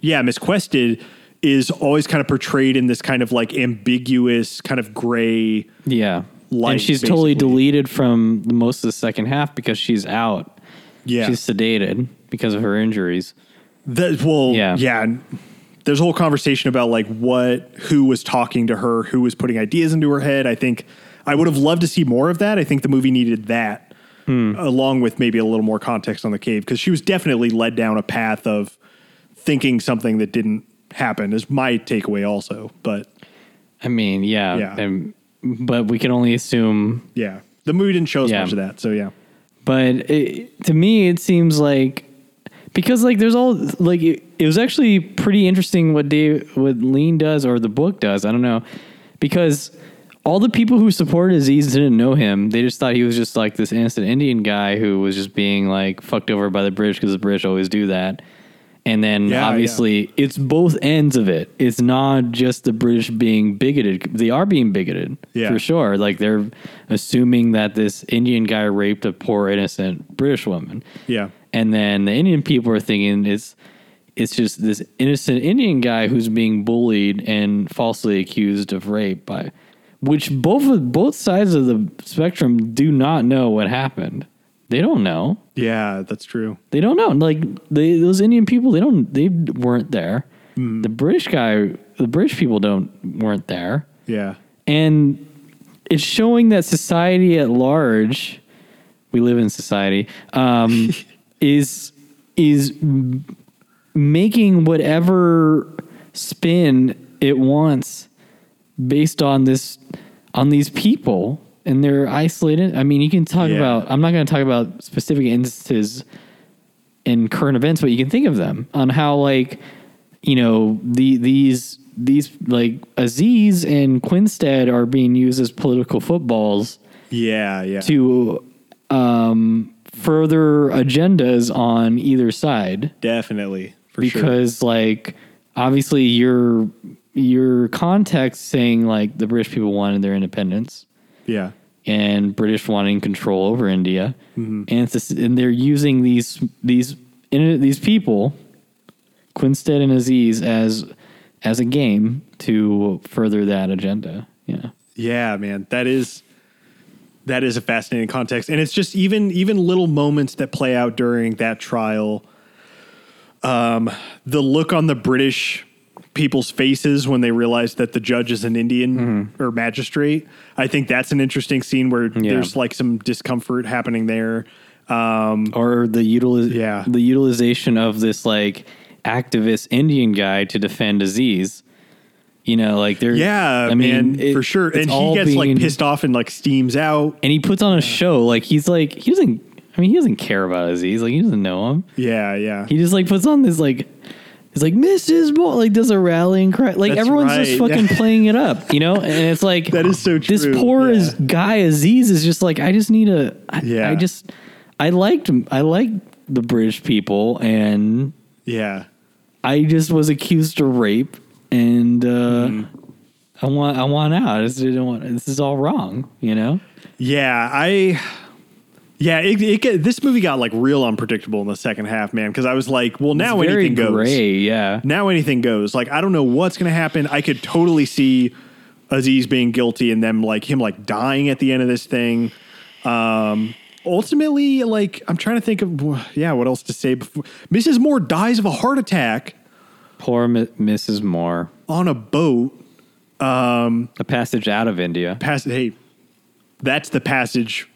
yeah, Miss Quested is always kind of portrayed in this kind of like ambiguous, kind of gray. yeah. light, and she's totally deleted from the most of the second half because she's out. Yeah, She's sedated because of her injuries. That well, yeah, yeah. There's a whole conversation about like what, who was talking to her, who was putting ideas into her head. I think I would have loved to see more of that. I think the movie needed that, Hmm. along with maybe a little more context on the cave, because she was definitely led down a path of thinking something that didn't happen. Is my takeaway also, but I mean, yeah. Yeah. and- but we can only assume yeah, the movie didn't show us Yeah. much of that. So yeah, but it, to me it seems like because like there's all like it, it was actually pretty interesting what Dave what Lean does or the book does. I don't know. Because all the people who supported Aziz didn't know him. They just thought he was just like this innocent Indian guy who was just being like fucked over by the British because the British always do that. And then Yeah, obviously it's both ends of it. It's not just the British being bigoted. They are being bigoted Yeah. for sure. Like they're assuming that this Indian guy raped a poor innocent British woman. Yeah, and then the Indian people are thinking it's it's just this innocent Indian guy who's being bullied and falsely accused of rape by which both of both sides of the spectrum do not know what happened. They don't know. yeah. That's true. They don't know. Like they, those Indian people, they don't. They weren't there. Hmm. The British guy, the British people don't weren't there Yeah, and it's showing that society at large we live in society um, is is making whatever spin it wants based on this on these people and they're isolated i mean you can talk Yeah. about i'm not going to talk about specific instances in current events but you can think of them on how like you know the these these like Aziz and Quinstead are being used as political footballs yeah, yeah. to um, further agendas on either side Definitely for sure. because like obviously your your context saying like the British people wanted their independence Yeah, and British wanting control over India, Mm-hmm. and it's just, and they're using these these in, these people, Quinstead and Aziz, as as a game to further that agenda. Yeah, Yeah, man, that is that is a fascinating context, and it's just even even little moments that play out during that trial. Um, the look on the British people's faces when they realize that the judge is an Indian or magistrate. I think that's an interesting scene where there's like some discomfort happening there. Um, or the utiliz- Yeah. the utilization of this like activist Indian guy to defend Aziz. You know, like they're yeah, I mean, man, it- for sure. And he gets like pissed off and like steams out. and he puts on a show like he's like he doesn't. I mean, he doesn't care about Aziz. Like he doesn't know him. Yeah, yeah. He just like puts on this like he's like Mrs. Mo like does a rallying cry. Like That's everyone's just right. fucking playing it up, you know? And it's like That is so true. This poor Yeah. guy Aziz is just like I just need a I, Yeah. I just I liked I liked the British people and yeah. I just was accused of rape and uh Mm-hmm. I want I want out. I just didn't want this is all wrong, you know? Yeah, I. Yeah, it, it get, this movie got like real unpredictable in the second half, man. Because I was like, well, now anything goes. gray, yeah. Now anything goes. Like I don't know what's going to happen. I could totally see Aziz being guilty and them like him like dying at the end of this thing. Um, ultimately, like I'm trying to think of yeah, what else to say before Mrs. Moore dies of a heart attack Poor M- Mrs. Moore. on a boat. Um, A passage out of India. Pass. Hey, that's the passage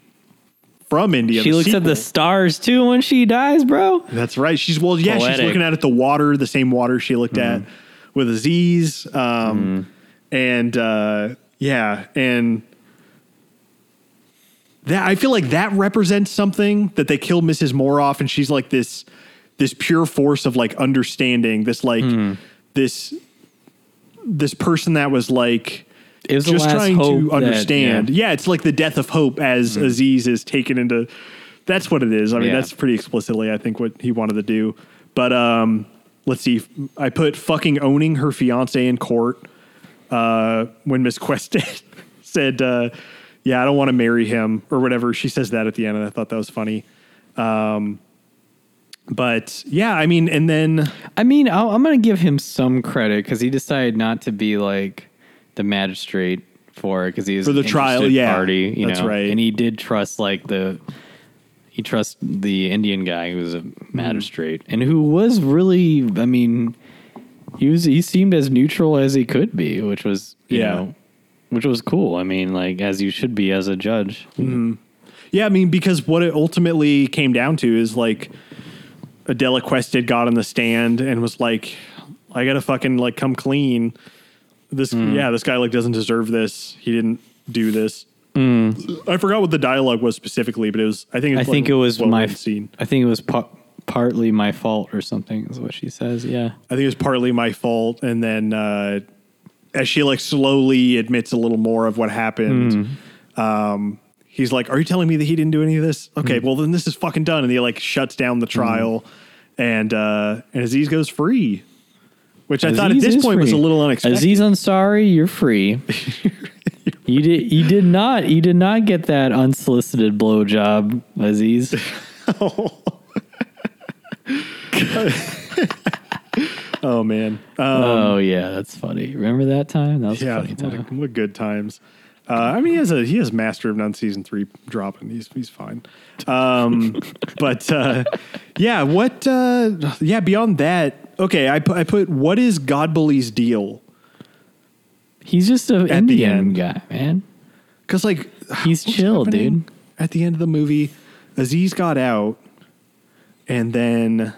from India. She looks at the stars too when she dies, bro. That's right. She's well, yeah. She's looking out at the water, the same water she looked at Mm-hmm. with Aziz, um, and uh, yeah, and that I feel like that represents something that they kill Mrs. Moore off, and she's like this this pure force of like understanding. This like Hmm. this this person that was like The just last trying hope to that- understand. yeah. yeah. it's like the death of hope as Aziz is taken into. That's what it is. I mean, Yeah. that's pretty explicitly, I think, what he wanted to do. But um, let's see. I put fucking owning her fiance in court uh, when Miss Quest said, uh, "Yeah, I don't want to marry him" or whatever. She says that at the end, and I thought that was funny. Um, but yeah, I mean, and then I mean, I'll, I'm gonna give him some credit because he decided not to be like the magistrate for because he was For the trial, yeah, party, you that's know, right. and he did trust like the he trusts the Indian guy who was a Mm-hmm. magistrate and who was really, I mean, he was he seemed as neutral as he could be, which was you Yeah. know, which was cool. I mean, like as you should be as a judge. Yeah, I mean, because what it ultimately came down to is like Adela Quested got on the stand and was like, I gotta fucking like come clean. This Hmm. yeah, this guy like doesn't deserve this. He didn't do this. I forgot what the dialogue was specifically, but it was I think it Hmm. I was, think like, it was my scene. I think it was pa- partly my fault or something is what she says. Yeah. I think it was partly my fault, and then uh, as she like slowly admits a little more of what happened, Hmm. um, he's like, "Are you telling me that he didn't do any of this? Okay, Hmm. well then this is fucking done." And he like shuts down the trial, and uh, and Aziz goes free, which I thought at this is point was a little unexpected. Aziz Ansari, you're free. you did you did not you did not get that unsolicited blowjob, Aziz. oh man, um, oh yeah, that's funny. Remember that time? That was yeah, a funny what, time. what good times. Uh, I mean, he has a he has Master of None season three dropping. He's he's fine. Um, but uh, yeah, what? Uh, yeah, beyond that, okay. I put I put what is Godbole's deal? He's just an the Indian end. guy, man. Because like He's what's chill, happening dude. At the end of the movie, Aziz got out, and then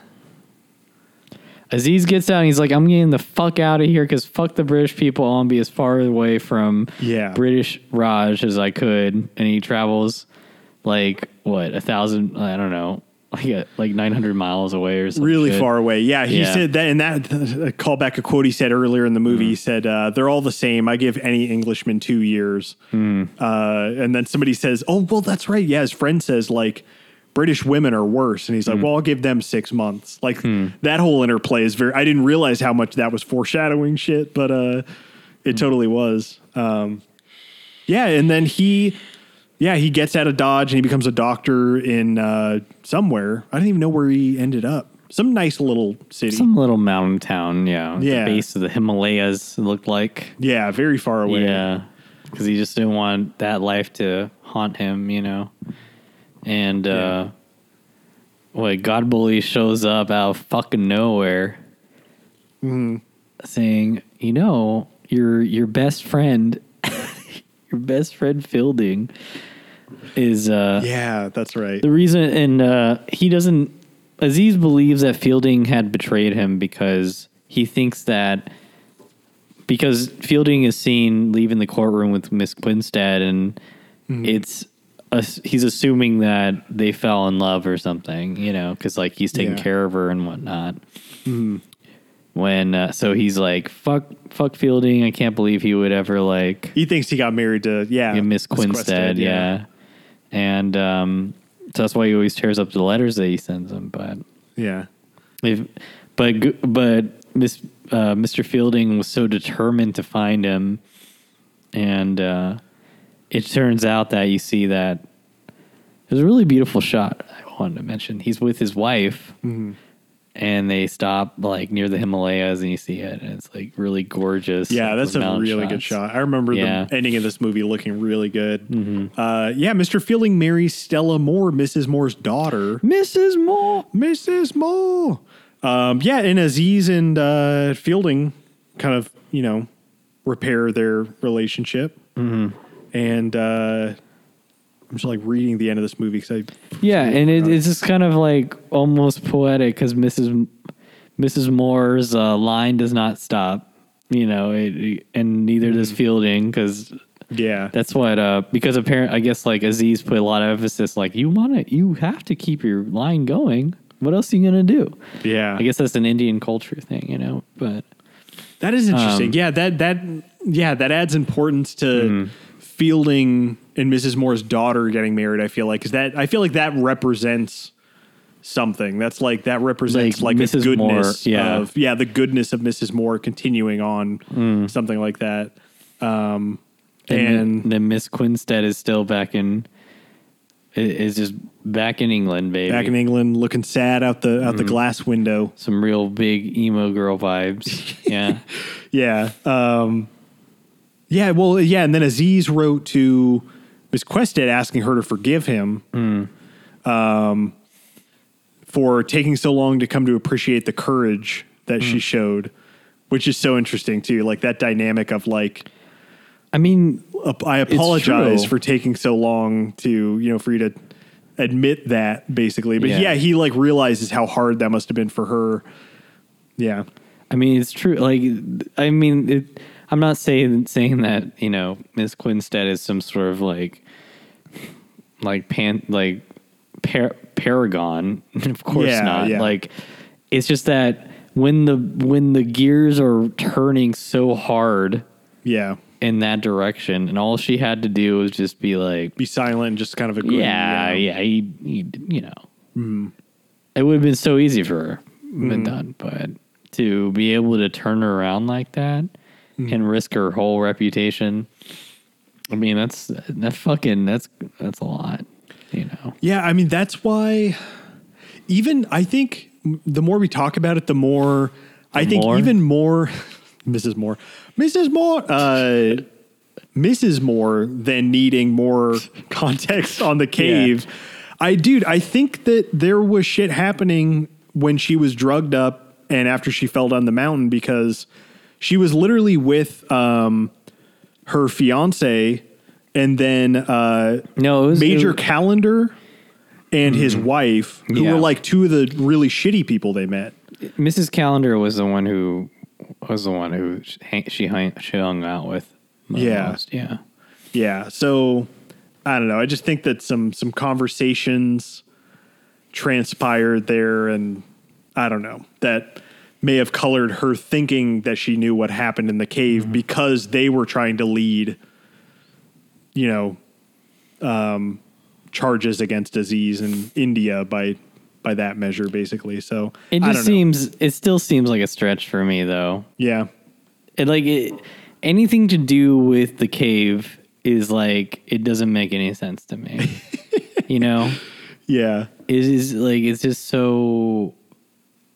Aziz gets out and he's like, I'm getting the fuck out of here because fuck the British people. I want to be as far away from Yeah. British Raj as I could. And he travels like, what, a thousand, I don't know, like, a, like 900 miles away or something. really far away. Yeah, he Yeah. said that, and that uh, call back a quote he said earlier in the movie. Mm-hmm. He said, uh, "They're all the same. I give any Englishman two years." Mm. Uh, and then somebody says, "Oh, well, that's right. Yeah." His friend says, "Like British women are worse," and he's Mm. like, "Well, I'll give them six months." Like that whole interplay is very. I didn't realize how much that was foreshadowing shit, but uh, it Mm. totally was. Um, yeah, and then he. Yeah, he gets out of Dodge and he becomes a doctor in uh, somewhere. I don't even know where he ended up. Some nice little city. Some little mountain town, yeah. Yeah. The base of the Himalayas, it looked like. yeah, very far away. Yeah. Because he just didn't want that life to haunt him, you know. And, uh, what, Godbole shows up out of fucking nowhere saying, you know, your your best friend, your best friend Fielding is, uh, Yeah, that's right. the reason, and uh, he doesn't. Aziz believes that Fielding had betrayed him because he thinks that because Fielding is seen leaving the courtroom with Miss Quinstead, and it's ass- he's assuming that they fell in love or something, you know, because like he's taking Yeah. care of her and whatnot. When uh, so he's like fuck fuck Fielding, I can't believe he would ever like He thinks he got married to yeah, yeah, Miss Quinstead, yeah. And um, so that's why he always tears up the letters that he sends him. But yeah, if, but but Miss uh, Mr. Fielding was so determined to find him, and uh, it turns out that you see that there's a really beautiful shot. I wanted to mention. He's with his wife. And they stop like near the Himalayas, and you see it, and it's like really gorgeous. yeah. That's a really good shot. I remember Yeah. Mm-hmm. the ending of this movie looking really good. Uh, yeah, Mr. Fielding marries Stella Moore, Mrs. Moore's daughter. Mrs. Moore. Mrs. Moore. Um, yeah, and Aziz and uh, Fielding kind of, you know, repair their relationship. Mm-hmm. And uh, I'm just like reading the end of this movie because I Yeah, and it, it's just kind of like almost poetic because Mrs. Mrs. Moore's uh, line does not stop, you know, it, and neither does Fielding because yeah that's what uh because apparent I guess like Aziz put a lot of emphasis like you want to you have to keep your line going. What else are you gonna do? yeah I guess that's an Indian culture thing, you know. But that is interesting. Um, yeah, that that yeah that adds importance to Mm-hmm. Fielding and Mrs. Moore's daughter getting married. I feel like because that I feel like that represents something. That's like that represents Like like, Mrs. goodness Moore, yeah. of yeah the goodness of Mrs. Moore continuing on Mm. something like that. Um, and, and then, Miss Quinstead is still back in is just back in England, baby. back in England, looking sad out the out the Mm. glass window. Some real big emo girl vibes. Yeah. Yeah. Um, yeah. Well, yeah. And then Aziz wrote to Miss Quested asking her to forgive him um, for taking so long to come to appreciate the courage that she showed, which is so interesting too. Like that dynamic of like, I mean, I apologize for taking so long to, you know, for you to admit that basically. But Yeah. yeah, he like realizes how hard that must have been for her. Yeah. I mean, it's true. Like, I mean, it, I'm not saying saying that you know Miss Quinstead is some sort of like, like pan like par- paragon. of course Yeah, not. yeah. Like, it's just that when the when the gears are turning so hard Yeah. in that direction, and all she had to do was just be like, Be silent and just kind of agree. yeah, you know? yeah, he, he, you know, Mm-hmm. it would have been so easy for her been done, but to be able to turn her around like that Mm-hmm. and risk her whole reputation, I mean, that's that fucking that's that's a lot, you know. Yeah, I mean that's why even I think the more we talk about it, the more I think more? even more Mrs. Moore, Mrs. Moore, uh, Mrs. Moore than needing more context on the cave. I dude, I think that there was shit happening when she was drugged up and after she fell down the mountain because she was literally with um, her fiance and then uh, No, was Major it- Callendar and his wife, who Yeah. were like two of the really shitty people they met. Mrs. Callendar was the one who was the one who she hung, she hung out with. Yeah. most, yeah. Yeah, so I don't know. I just think that some some conversations transpired there, and I don't know that may have colored her thinking that she knew what happened in the cave because they were trying to lead, you know, um, charges against Aziz in India by by that measure, basically. So It I just seems it still seems like a stretch for me though. yeah, it like it, anything to do with the cave is like it doesn't make any sense to me. you know, yeah. it is like it's just so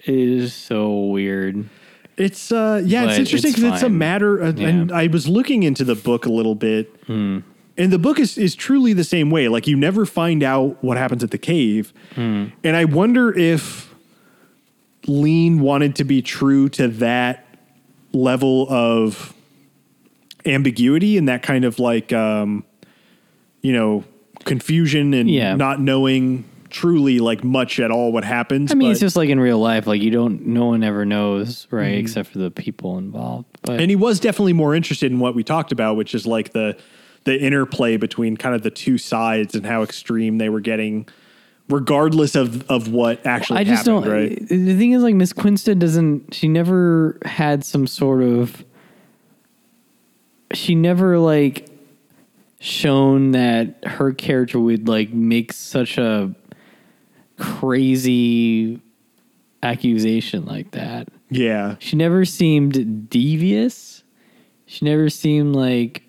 is so weird. It's uh yeah, it's interesting it's because it's a fine. matter of, and Yeah. I was looking into the book a little bit. Hmm. And the book is is truly the same way. Like you never find out what happens at the cave. Hmm. And I wonder if Lean wanted to be true to that level of ambiguity and that kind of like um you know, confusion and Yeah. not knowing truly like much at all what happens. I mean, it's just like in real life. Like you don't, no one ever knows, right? Mm-hmm. Except for the people involved. But and he was definitely more interested in what we talked about, which is like the the interplay between kind of the two sides and how extreme they were getting, regardless of of what actually I just happened. don't. Right? The thing is, like Miss Quinstead doesn't. She never had some sort of. She never like shown that her character would like make such a crazy accusation like that. Yeah, She never seemed devious. She never seemed like.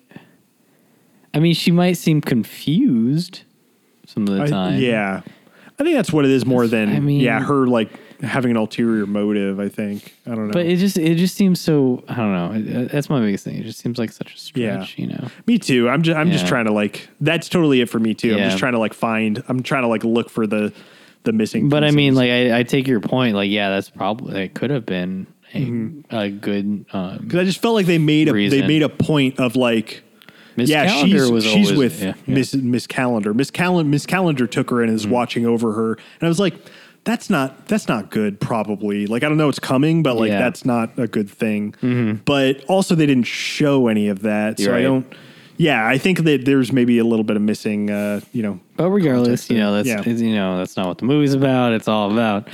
I mean, she might seem confused some of the I- time. yeah. I think that's what it is more than I mean- yeah her like having an ulterior motive. I think I don't know. But it just it just seems so I don't know. That's my biggest thing. It just seems like such a stretch, yeah. you know. me too. I'm just I'm just trying to like that's totally it for me too. I'm just trying to like find. I'm trying to like look for the the missing. But I mean, like I, I take your point. Like, yeah, that's probably it could have been a, a good. Uh, Because I just felt like they made a they made a point of like Miss yeah, Callendar she's was she's always- with yeah, yeah. Miss Miss Callendar. Miss Callendar Miss Callendar took her and is Mm-hmm. watching over her, and I was like, that's not that's not good. Probably like I don't know it's coming, but like Yeah. Mm-hmm. that's not a good thing. But also they didn't show any of that, so You're I right. don't. Yeah, I think that there's maybe a little bit of missing. Uh, you know, But regardless, you know that's Yeah. you know that's not what the movie's about. It's all about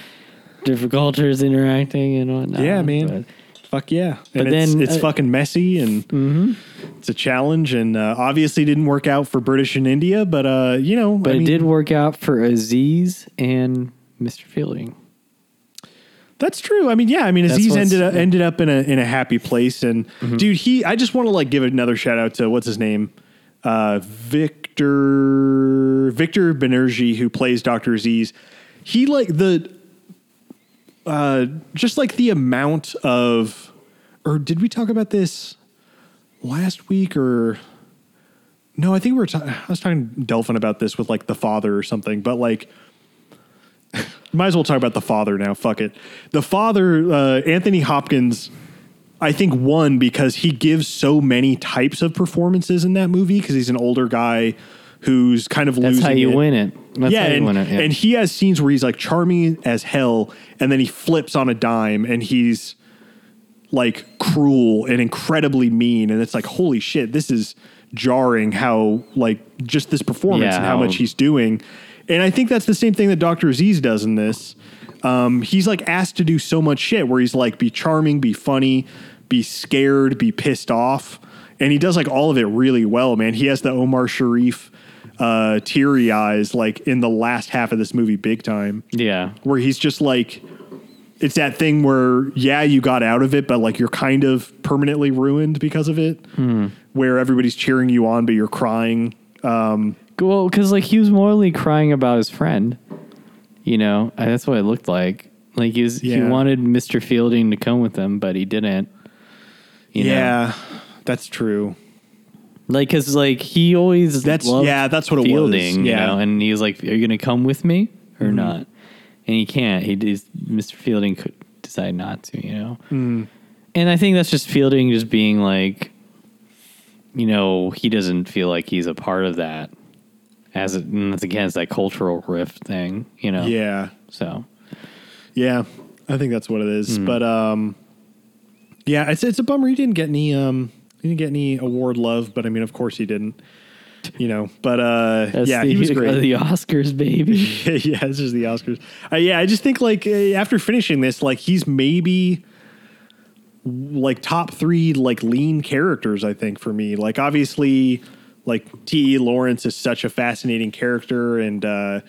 different cultures interacting and whatnot. yeah, man. But- Fuck yeah! But and then, it's uh, fucking messy and it's a challenge, and uh, obviously didn't work out for British and India. But uh, you know, but I it mean, did work out for Aziz and Mr. Fielding. That's true. I mean, yeah. I mean, Aziz ended up ended up in a in a happy place, and dude, he. I just want to like give another shout out to what's his name, uh, Victor Victor Banerjee, who plays Doctor Aziz. He like the, uh, just like the amount of, or did we talk about this last week or? No, I think we were. Ta- I was talking to Delphin about this with like the father or something, but like might as well talk about the father now. Fuck it. The father, uh, Anthony Hopkins, I think won because he gives so many types of performances in that movie because he's an older guy who's kind of That's losing how you it. win it. That's yeah, how you and, win it. Yeah. and he has scenes where he's like charming as hell, and then he flips on a dime, and he's like cruel and incredibly mean, and it's like holy shit, this is jarring. How like just this performance Yeah, and how how- much he's doing, and I think that's the same thing that Doctor Aziz does in this. Um, he's like asked to do so much shit where he's like be charming, be funny, be scared, be pissed off, and he does like all of it really well, man. He has the Omar Sharif uh, teary eyes like in the last half of this movie, big time yeah. where he's just like it's that thing where yeah you got out of it but like you're kind of permanently ruined because of it where everybody's cheering you on but you're crying Well, because like he was morally crying about his friend. You know, and that's what it looked like. Like he was, he wanted Mr. Fielding to come with him, but he didn't. You know? yeah that's true like because like he always That's- yeah, that's what it was. Fielding, you Yeah. know, and he was like, "Are you gonna come with me or mm-hmm. not?" And he can't. He Mr. Fielding could decide not to, you know. Mm. And I think that's just Fielding just being like, you know, he doesn't feel like he's a part of that. As it, and that's against that cultural rift thing, you know. yeah So yeah i think that's what it is but um yeah it's it's a bummer he didn't get any um he didn't get any award love but i mean of course he didn't you know but uh yeah the, he was great the Oscars, baby. yeah, This is the Oscars. Uh, yeah, I just think like uh, after finishing this, like he's maybe like top three like lean characters. I think for me, like obviously, like T. E. Lawrence is such a fascinating character, and uh,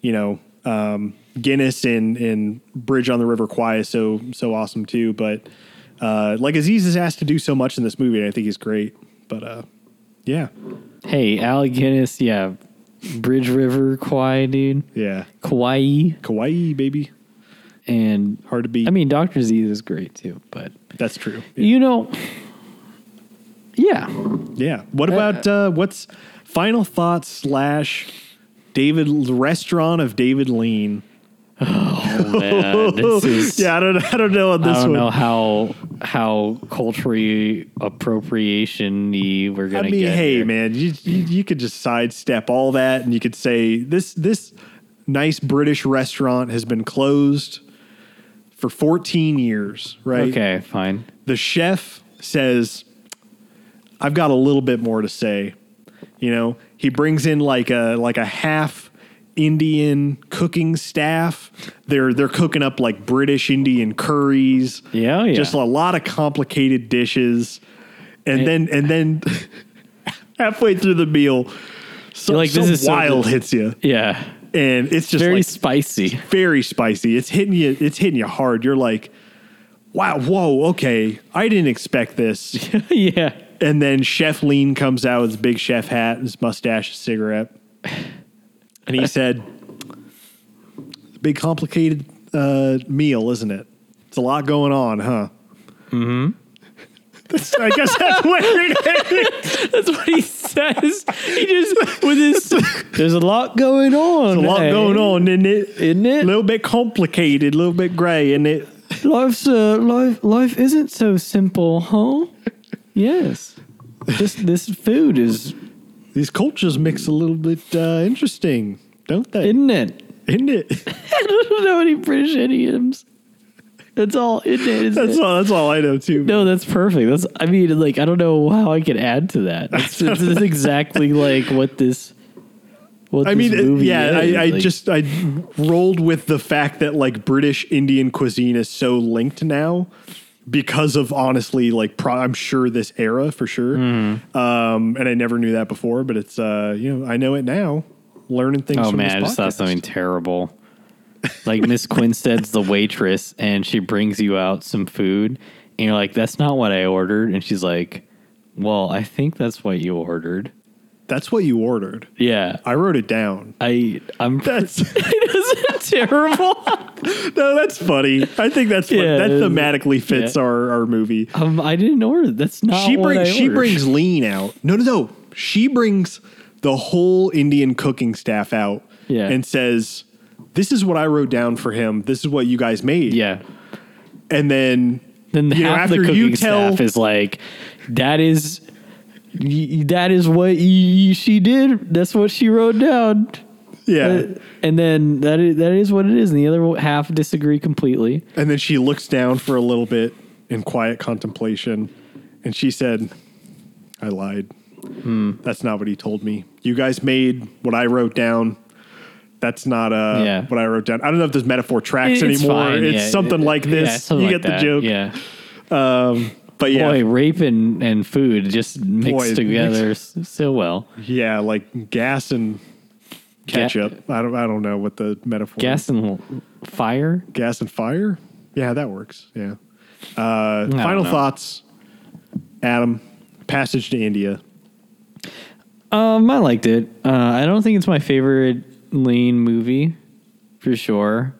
you know um, Guinness in in Bridge on the River Kwai is so so awesome too. But uh, like Aziz is asked to do so much in this movie, and I think he's great. But uh, yeah, hey, Alec Guinness, yeah, Bridge River, Kauai, dude, yeah, Kauai, Kawaii baby, and hard to beat. I mean, Doctor Z is great too, but that's true. you know, yeah, Yeah. What about uh, what's final thoughts slash David restaurant of David Lean? oh man, this is Yeah, I don't I don't know on I don't one. know how how culturally appropriation we're gonna I mean, get. hey here. man, you, you you could just sidestep all that and you could say this this nice British restaurant has been closed for 14 years, right? Okay, fine. the chef says, "I've got a little bit more to say." You know, he brings in like a like a half Indian cooking staff. They're they're cooking up like British Indian curries. Yeah, oh, yeah. Just a lot of complicated dishes. And And- then and then halfway through the meal, so, You're like, some this is so wild hits you. Yeah, And it's just very like spicy. very spicy. It's hitting you. It's hitting you hard. You're like, wow, whoa, okay. I didn't expect this. yeah, and then Chef Lean comes out with his big chef hat, his mustache, his cigarette, and he said, "It's a big, complicated uh, meal, isn't it? It's a lot going on, huh?" Mm-hmm. I guess that's what it is. that's what he says. He just with his. There's a lot going on. A lot eh? going on, isn't it? isn't it? A little bit complicated, a little bit gray, isn't it? Life's uh, life life isn't so simple, huh? Yes. This this food is These cultures mix a little bit uh, interesting, don't they? isn't it? Isn't it? I don't know any British idioms. That's all isn't it? Isn't that's it? all. That's all I know too. No, that's perfect. That's I mean, like I don't know how I could add to that. That's, that's exactly like what this. What I this mean, uh, movie yeah, is. I, I Like, just I rolled with the fact that like British Indian cuisine is so linked now because of honestly like pro- I'm sure this era for sure. Mm-hmm. Um, and I never knew that before, but it's uh, you know I know it now. Learning things. Oh man, I just thought podcast. something terrible. Like Miss Quested's the waitress, and she brings you out some food, and you're like, "That's not what I ordered," and she's like, "Well, I think that's what you ordered." That's what you ordered. Yeah, I wrote it down. I I'm That's terrible. no, that's funny. I think that's fun. Yeah, that thematically fits Yeah. our our movie. um, I didn't order. That's not she brings she brings lean out. No, no, no. She brings the whole Indian cooking staff out Yeah. and says, "This is what I wrote down for him. This is what you guys made." Yeah. and then Then you know, half the after cooking you tell staff is like, "That is." That is what she did. That's what she wrote down." Yeah, Uh, and then that is that is what it is, and the other half disagree completely. and then she looks down for a little bit in quiet contemplation, and she said, "I lied. Hmm. That's not what he told me. You guys made what I wrote down." That's not uh, Yeah. what I wrote down. I don't know if this metaphor tracks It's anymore. fine, it's yeah. something like this. Yeah, something you like get the joke. Yeah. Um, but yeah, Boy, rape and, and food just mixed Boy, together s so well. yeah, like gas and ketchup. I don't, I don't know what the metaphor. Gas and fire. gas and fire. Yeah, that works. Yeah. Uh, final know. thoughts, Adam. Passage to India. Um, I liked it. Uh, I don't think it's my favorite lean movie, for sure.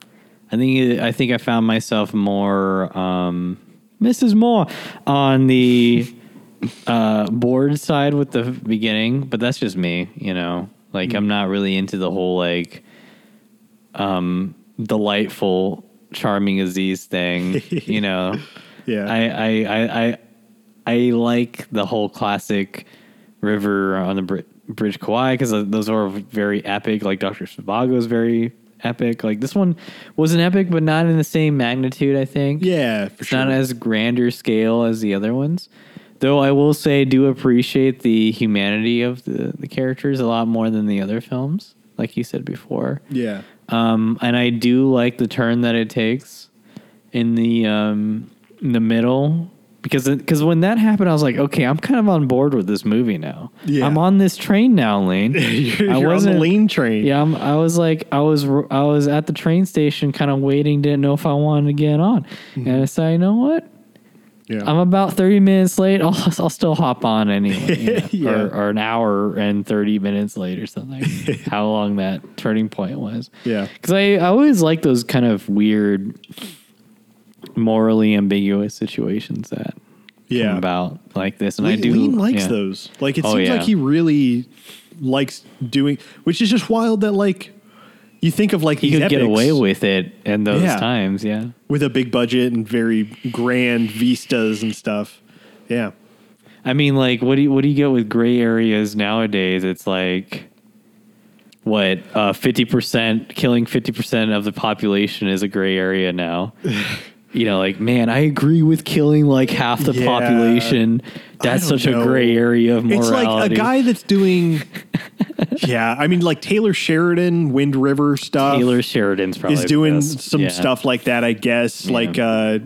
I think it, I think I found myself more um, Mrs. Moore on the uh, bored side with the beginning, but that's just me, you know. Like I'm not really into the whole like um, delightful, charming Aziz thing, you know. Yeah. I, I, I, I, I like the whole classic river on the Br- Bridge Kauai because those are very epic. Like Doctor Zhivago is very epic. Like this one was an epic, but not in the same magnitude. I think. yeah, for it's sure. not as grander scale as the other ones. Though I will say, do appreciate the humanity of the, the characters a lot more than the other films, like you said before. yeah. Um, and I do like the turn that it takes in the um, in the middle because because when that happened, I was like, okay, I'm kind of on board with this movie now. Yeah. I'm on this train now, Lane. you're I you're on the lean train. Yeah, I'm, I was like, I was I was at the train station, kind of waiting, didn't know if I wanted to get on, and I said, you know what? Yeah. I'm about 30 minutes late. I'll, I'll still hop on anyway. you know, Yeah. or, or an hour and 30 minutes late or something. How long that turning point was. Yeah. Because I, I always like those kind of weird, morally ambiguous situations that yeah. come about like this. And Lean, I do. Lean likes yeah. those. Like it Oh, seems yeah. like he really likes doing, which is just wild that like you think of like He these could get away with it in those Yeah. times. Yeah. with a big budget and very grand vistas and stuff. Yeah. I mean, like, what do you what do you get with gray areas nowadays? It's like what uh, fifty percent killing fifty percent of the population is a gray area now. you know, like man, I agree with killing like half the Yeah. population. That's such know. a gray area of morality. It's like a guy that's doing. yeah, I mean, like Taylor Sheridan, Wind River stuff. Taylor Sheridan's probably is doing some Yeah. stuff like that, I guess. Yeah. Like, uh,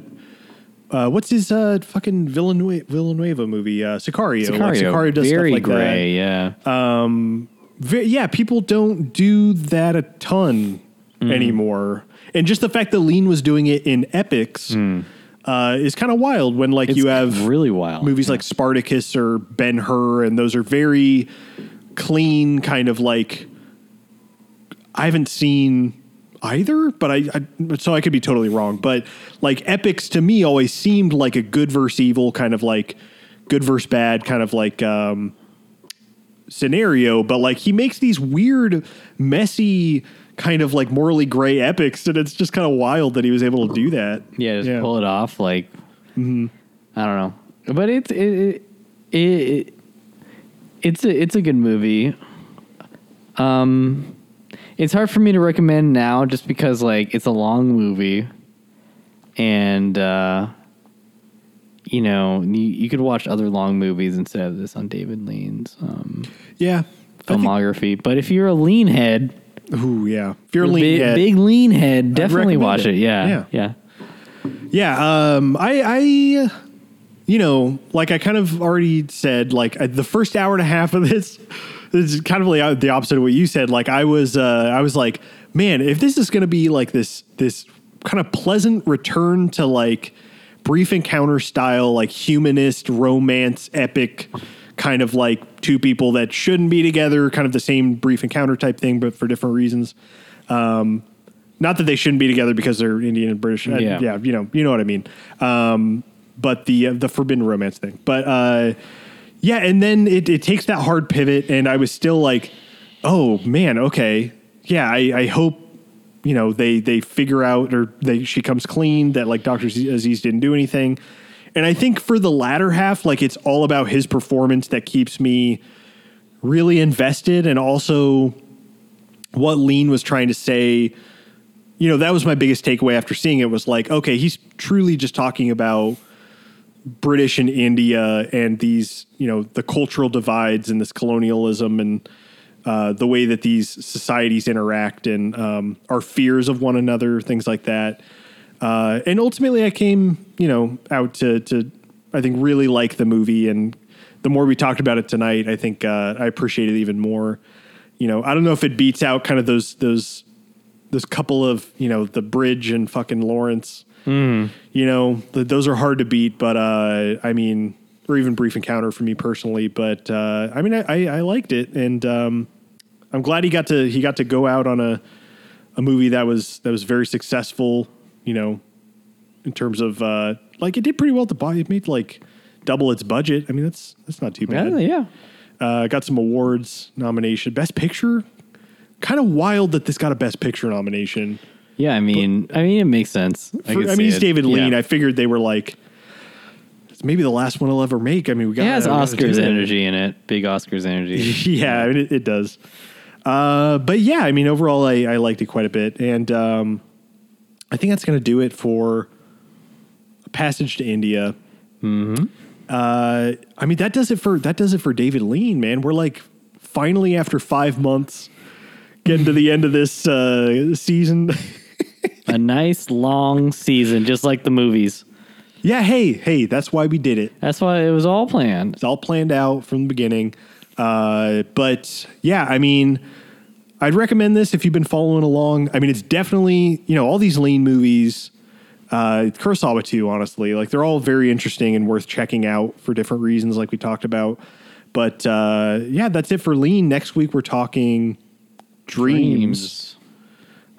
uh, what's his uh, fucking Villanueva, Villanueva movie? Uh, Sicario. Like, Sicario, Sicario does very stuff like gray. Yeah. Um, yeah, people don't do that a ton Mm-hmm. anymore. And just the fact that Lean was doing it in epics uh, is kind of wild when, like, Mm. It's you have really wild. movies Yeah. like Spartacus or Ben Hur, and those are very clean, kind of like. I haven't seen either, but I, I so I could be totally wrong. But like epics to me always seemed like a good versus evil kind of like good versus bad kind of like um, scenario. But like he makes these weird, messy kind of like morally gray epics, and it's just kind of wild that he was able to do that. Yeah, just pull it off. Like, I don't know, but it's it, it, it it's a it's a good movie. Um, it's hard for me to recommend now just because like it's a long movie, and uh, you know you, you could watch other long movies instead of this on David Lean's um, Yeah. I think- filmography. But if you're a lean head, ooh, yeah. If you're lean big, head- big lean head, definitely watch it. it. Yeah, Yeah. yeah. Yeah, um, I, I, you know, like I kind of already said, like uh, the first hour and a half of this, this is kind of like the opposite of what you said. Like I was, uh, I was like, man, if this is going to be like this, this kind of pleasant return to like brief encounter style, like humanist romance epic, kind of like two people that shouldn't be together, kind of the same brief encounter type thing, but for different reasons. Um, not that they shouldn't be together because they're Indian and British. Yeah. yeah, you know, you know what I mean. Um, but the uh, the forbidden romance thing. But uh, yeah, and then it, it takes that hard pivot, and I was still like, oh man, okay, yeah. I, I hope you know they they figure out or they she comes clean that like Doctor Aziz didn't do anything. And I think for the latter half, like it's all about his performance that keeps me really invested, and also what Lean was trying to say you know, that was my biggest takeaway after seeing it was like, okay, he's truly just talking about British and India and these, you know, the cultural divides and this colonialism and uh, the way that these societies interact and um, our fears of one another, things like that. Uh, and ultimately, I came, you know, out to, to, I think, really like the movie. And the more we talked about it tonight, I think uh, I appreciate it even more. You know, I don't know if it beats out kind of those those those couple of you know the bridge and fucking Lawrence. You know, th- those are hard to beat, but uh, I mean, or even brief encounter for me personally. But uh, I mean, I, I, I liked it, and um, I'm glad he got to he got to go out on a a movie that was that was very successful. You know, in terms of uh, like it did pretty well to buy. It made like double its budget. I mean, that's that's not too bad. Yeah, yeah. Uh, got some awards nomination. Best Picture. Kind of wild that this got a Best Picture nomination. Yeah, I mean, I mean, it makes sense. For- I, mean, he's it. David Lean. Yeah. I figured they were like, it's maybe the last one he'll ever make. I mean, we got it has we gotta do Oscars energy in it. Big Oscars energy. yeah, I mean, it, it does. Uh, but yeah, I mean, overall, I, I liked it quite a bit, and um, I think that's going to do it for a passage to India. Mm-hmm. Uh, I mean, that does it for that does it for David Lean. Man, we're like finally after five months getting to the end of this uh, season. a nice long season, just like the movies. yeah, hey, hey, that's why we did it. That's why it was all planned. It's all planned out from the beginning. Uh, but yeah, I mean, I'd recommend this if you've been following along. I mean, it's definitely, you know, all these lean movies, uh, Kurosawa too, honestly, like they're all very interesting and worth checking out for different reasons, like we talked about. But uh, yeah, that's it for lean. Next week, we're talking Dreams,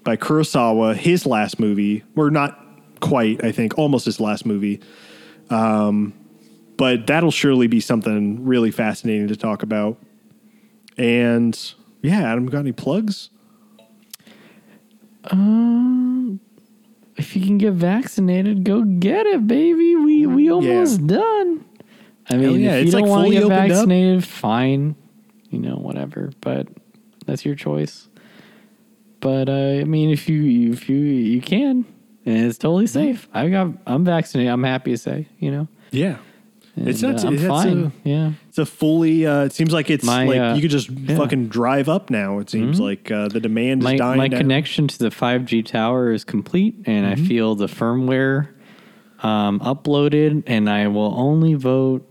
by Kurosawa, his last movie. Or not quite, I think, almost his last movie. Um, but that'll surely be something really fascinating to talk about. And yeah, Adam, got any plugs? Um, If you can get vaccinated, go get it, baby. We we almost done. I mean, yeah, if you it's don't like want to fully get opened up. vaccinated, fine. You know, whatever. But that's your choice. But uh, I mean, if you if you you can, and it's totally safe. I got I'm vaccinated. I'm happy to say. You know, Yeah. It's not. uh, I'm it's fine. A, yeah. A fully. Uh, it seems like it's My, like uh, you could just yeah. Mm-hmm. fucking drive up now. It seems like uh, the demand my, is dying. my down. connection to the 5G tower is complete, and Mm-hmm. I feel the firmware um, uploaded, and I will only vote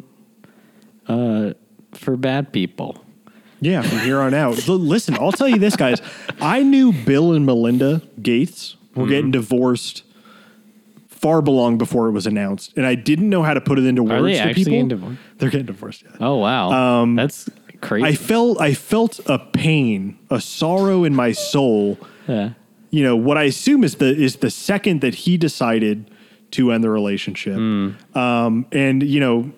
uh, for bad people. Yeah, from here on out. Listen, I'll tell you this, guys. I knew Bill and Melinda Gates were Mm-hmm. getting divorced far belong before it was announced, and I didn't know how to put it into words they to actually people. getting divorced? They're getting divorced. Yeah. Oh wow, that's crazy. Um, I felt I felt a pain, a sorrow in my soul. yeah. You know what I assume is the is the second that he decided to end the relationship, um, and you know,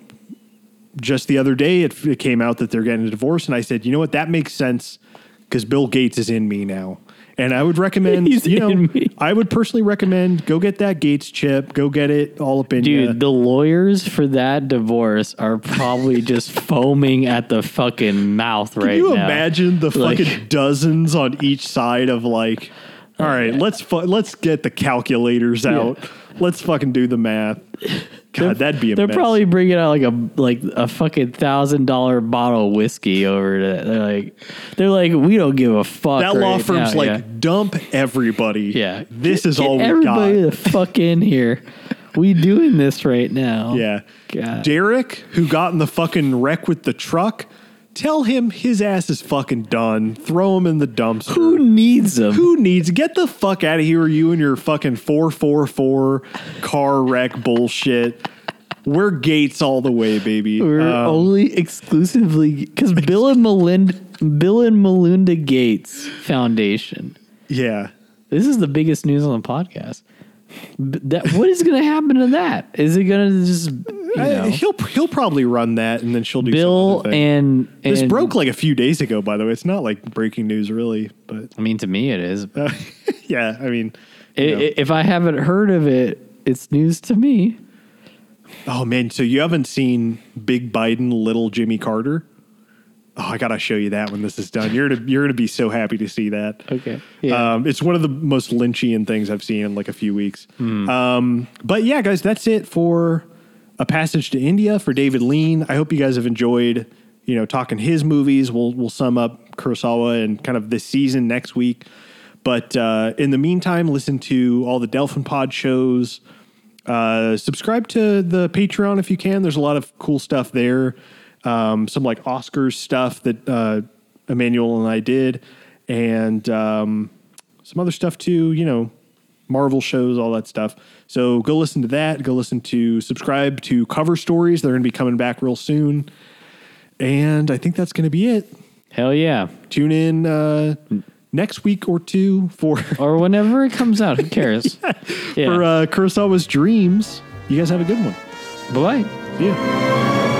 just the other day it, it came out that they're getting a divorce, and I said, you know what, that makes sense because Bill Gates is in me now, And I would recommend, He's you know. I would personally recommend go get that Gates chip, go get it all up in Dude, ya. the lawyers for that divorce are probably just foaming at the fucking mouth right Can you now. imagine the Like- fucking dozens on each side of like, all right, let's fu- let's get the calculators out. Let's fucking do the math. God, that'd be a They're mess. probably bringing out like a like a fucking thousand dollar bottle of whiskey over to. They're like, they're like, we don't give a fuck. that law firm's now." like, yeah. dump everybody. yeah, this Get- is get all we everybody got. the fuck in here. We doing this right now. Yeah. God. Derek, who got in the fucking wreck with the truck, tell him his ass is fucking done. Throw him in the dumpster. Who needs him? Who needs get the fuck out of here, you and your fucking 444 car wreck bullshit. We're Gates all the way, baby. We're Um, only exclusively because Bill and Melinda, Bill and Melinda Gates Foundation. yeah. This is the biggest news on the podcast. B- That what is going to happen to that? Is it going to just you I- he'll he'll probably run that and then she'll do some Bill other thing. and, and this broke like a few days ago, by the way. It's not like breaking news, really, but I mean, to me, it is. uh, yeah, I mean, I- you if I haven't heard of it, it's news to me. oh man, so you haven't seen Big Biden, Little Jimmy Carter? Oh, I gotta show you that when this is done. You're gonna you're gonna be so happy to see that. Okay. Yeah. Um, it's one of the most Lynchian things I've seen in like a few weeks. Hmm. Um, but yeah, guys, that's it for a passage to India for David Lean. I hope you guys have enjoyed, you know, talking his movies. We'll we'll sum up Kurosawa and kind of this season next week. But uh, in the meantime, listen to all the Delphin Pod shows. Uh, subscribe to the Patreon if you can. There's a lot of cool stuff there. Um, some like Oscars stuff that uh, Emmanuel and I did, and um, some other stuff too. You know, Marvel shows, all that stuff. So go listen to that. Go listen to subscribe to Cover Stories. They're going to be coming back real soon. And I think that's going to be it. Hell yeah. Tune in uh, next week or two for Or whenever it comes out, who cares? yeah. for uh, Kurosawa's Dreams. You guys have a good one. Bye bye. See ya.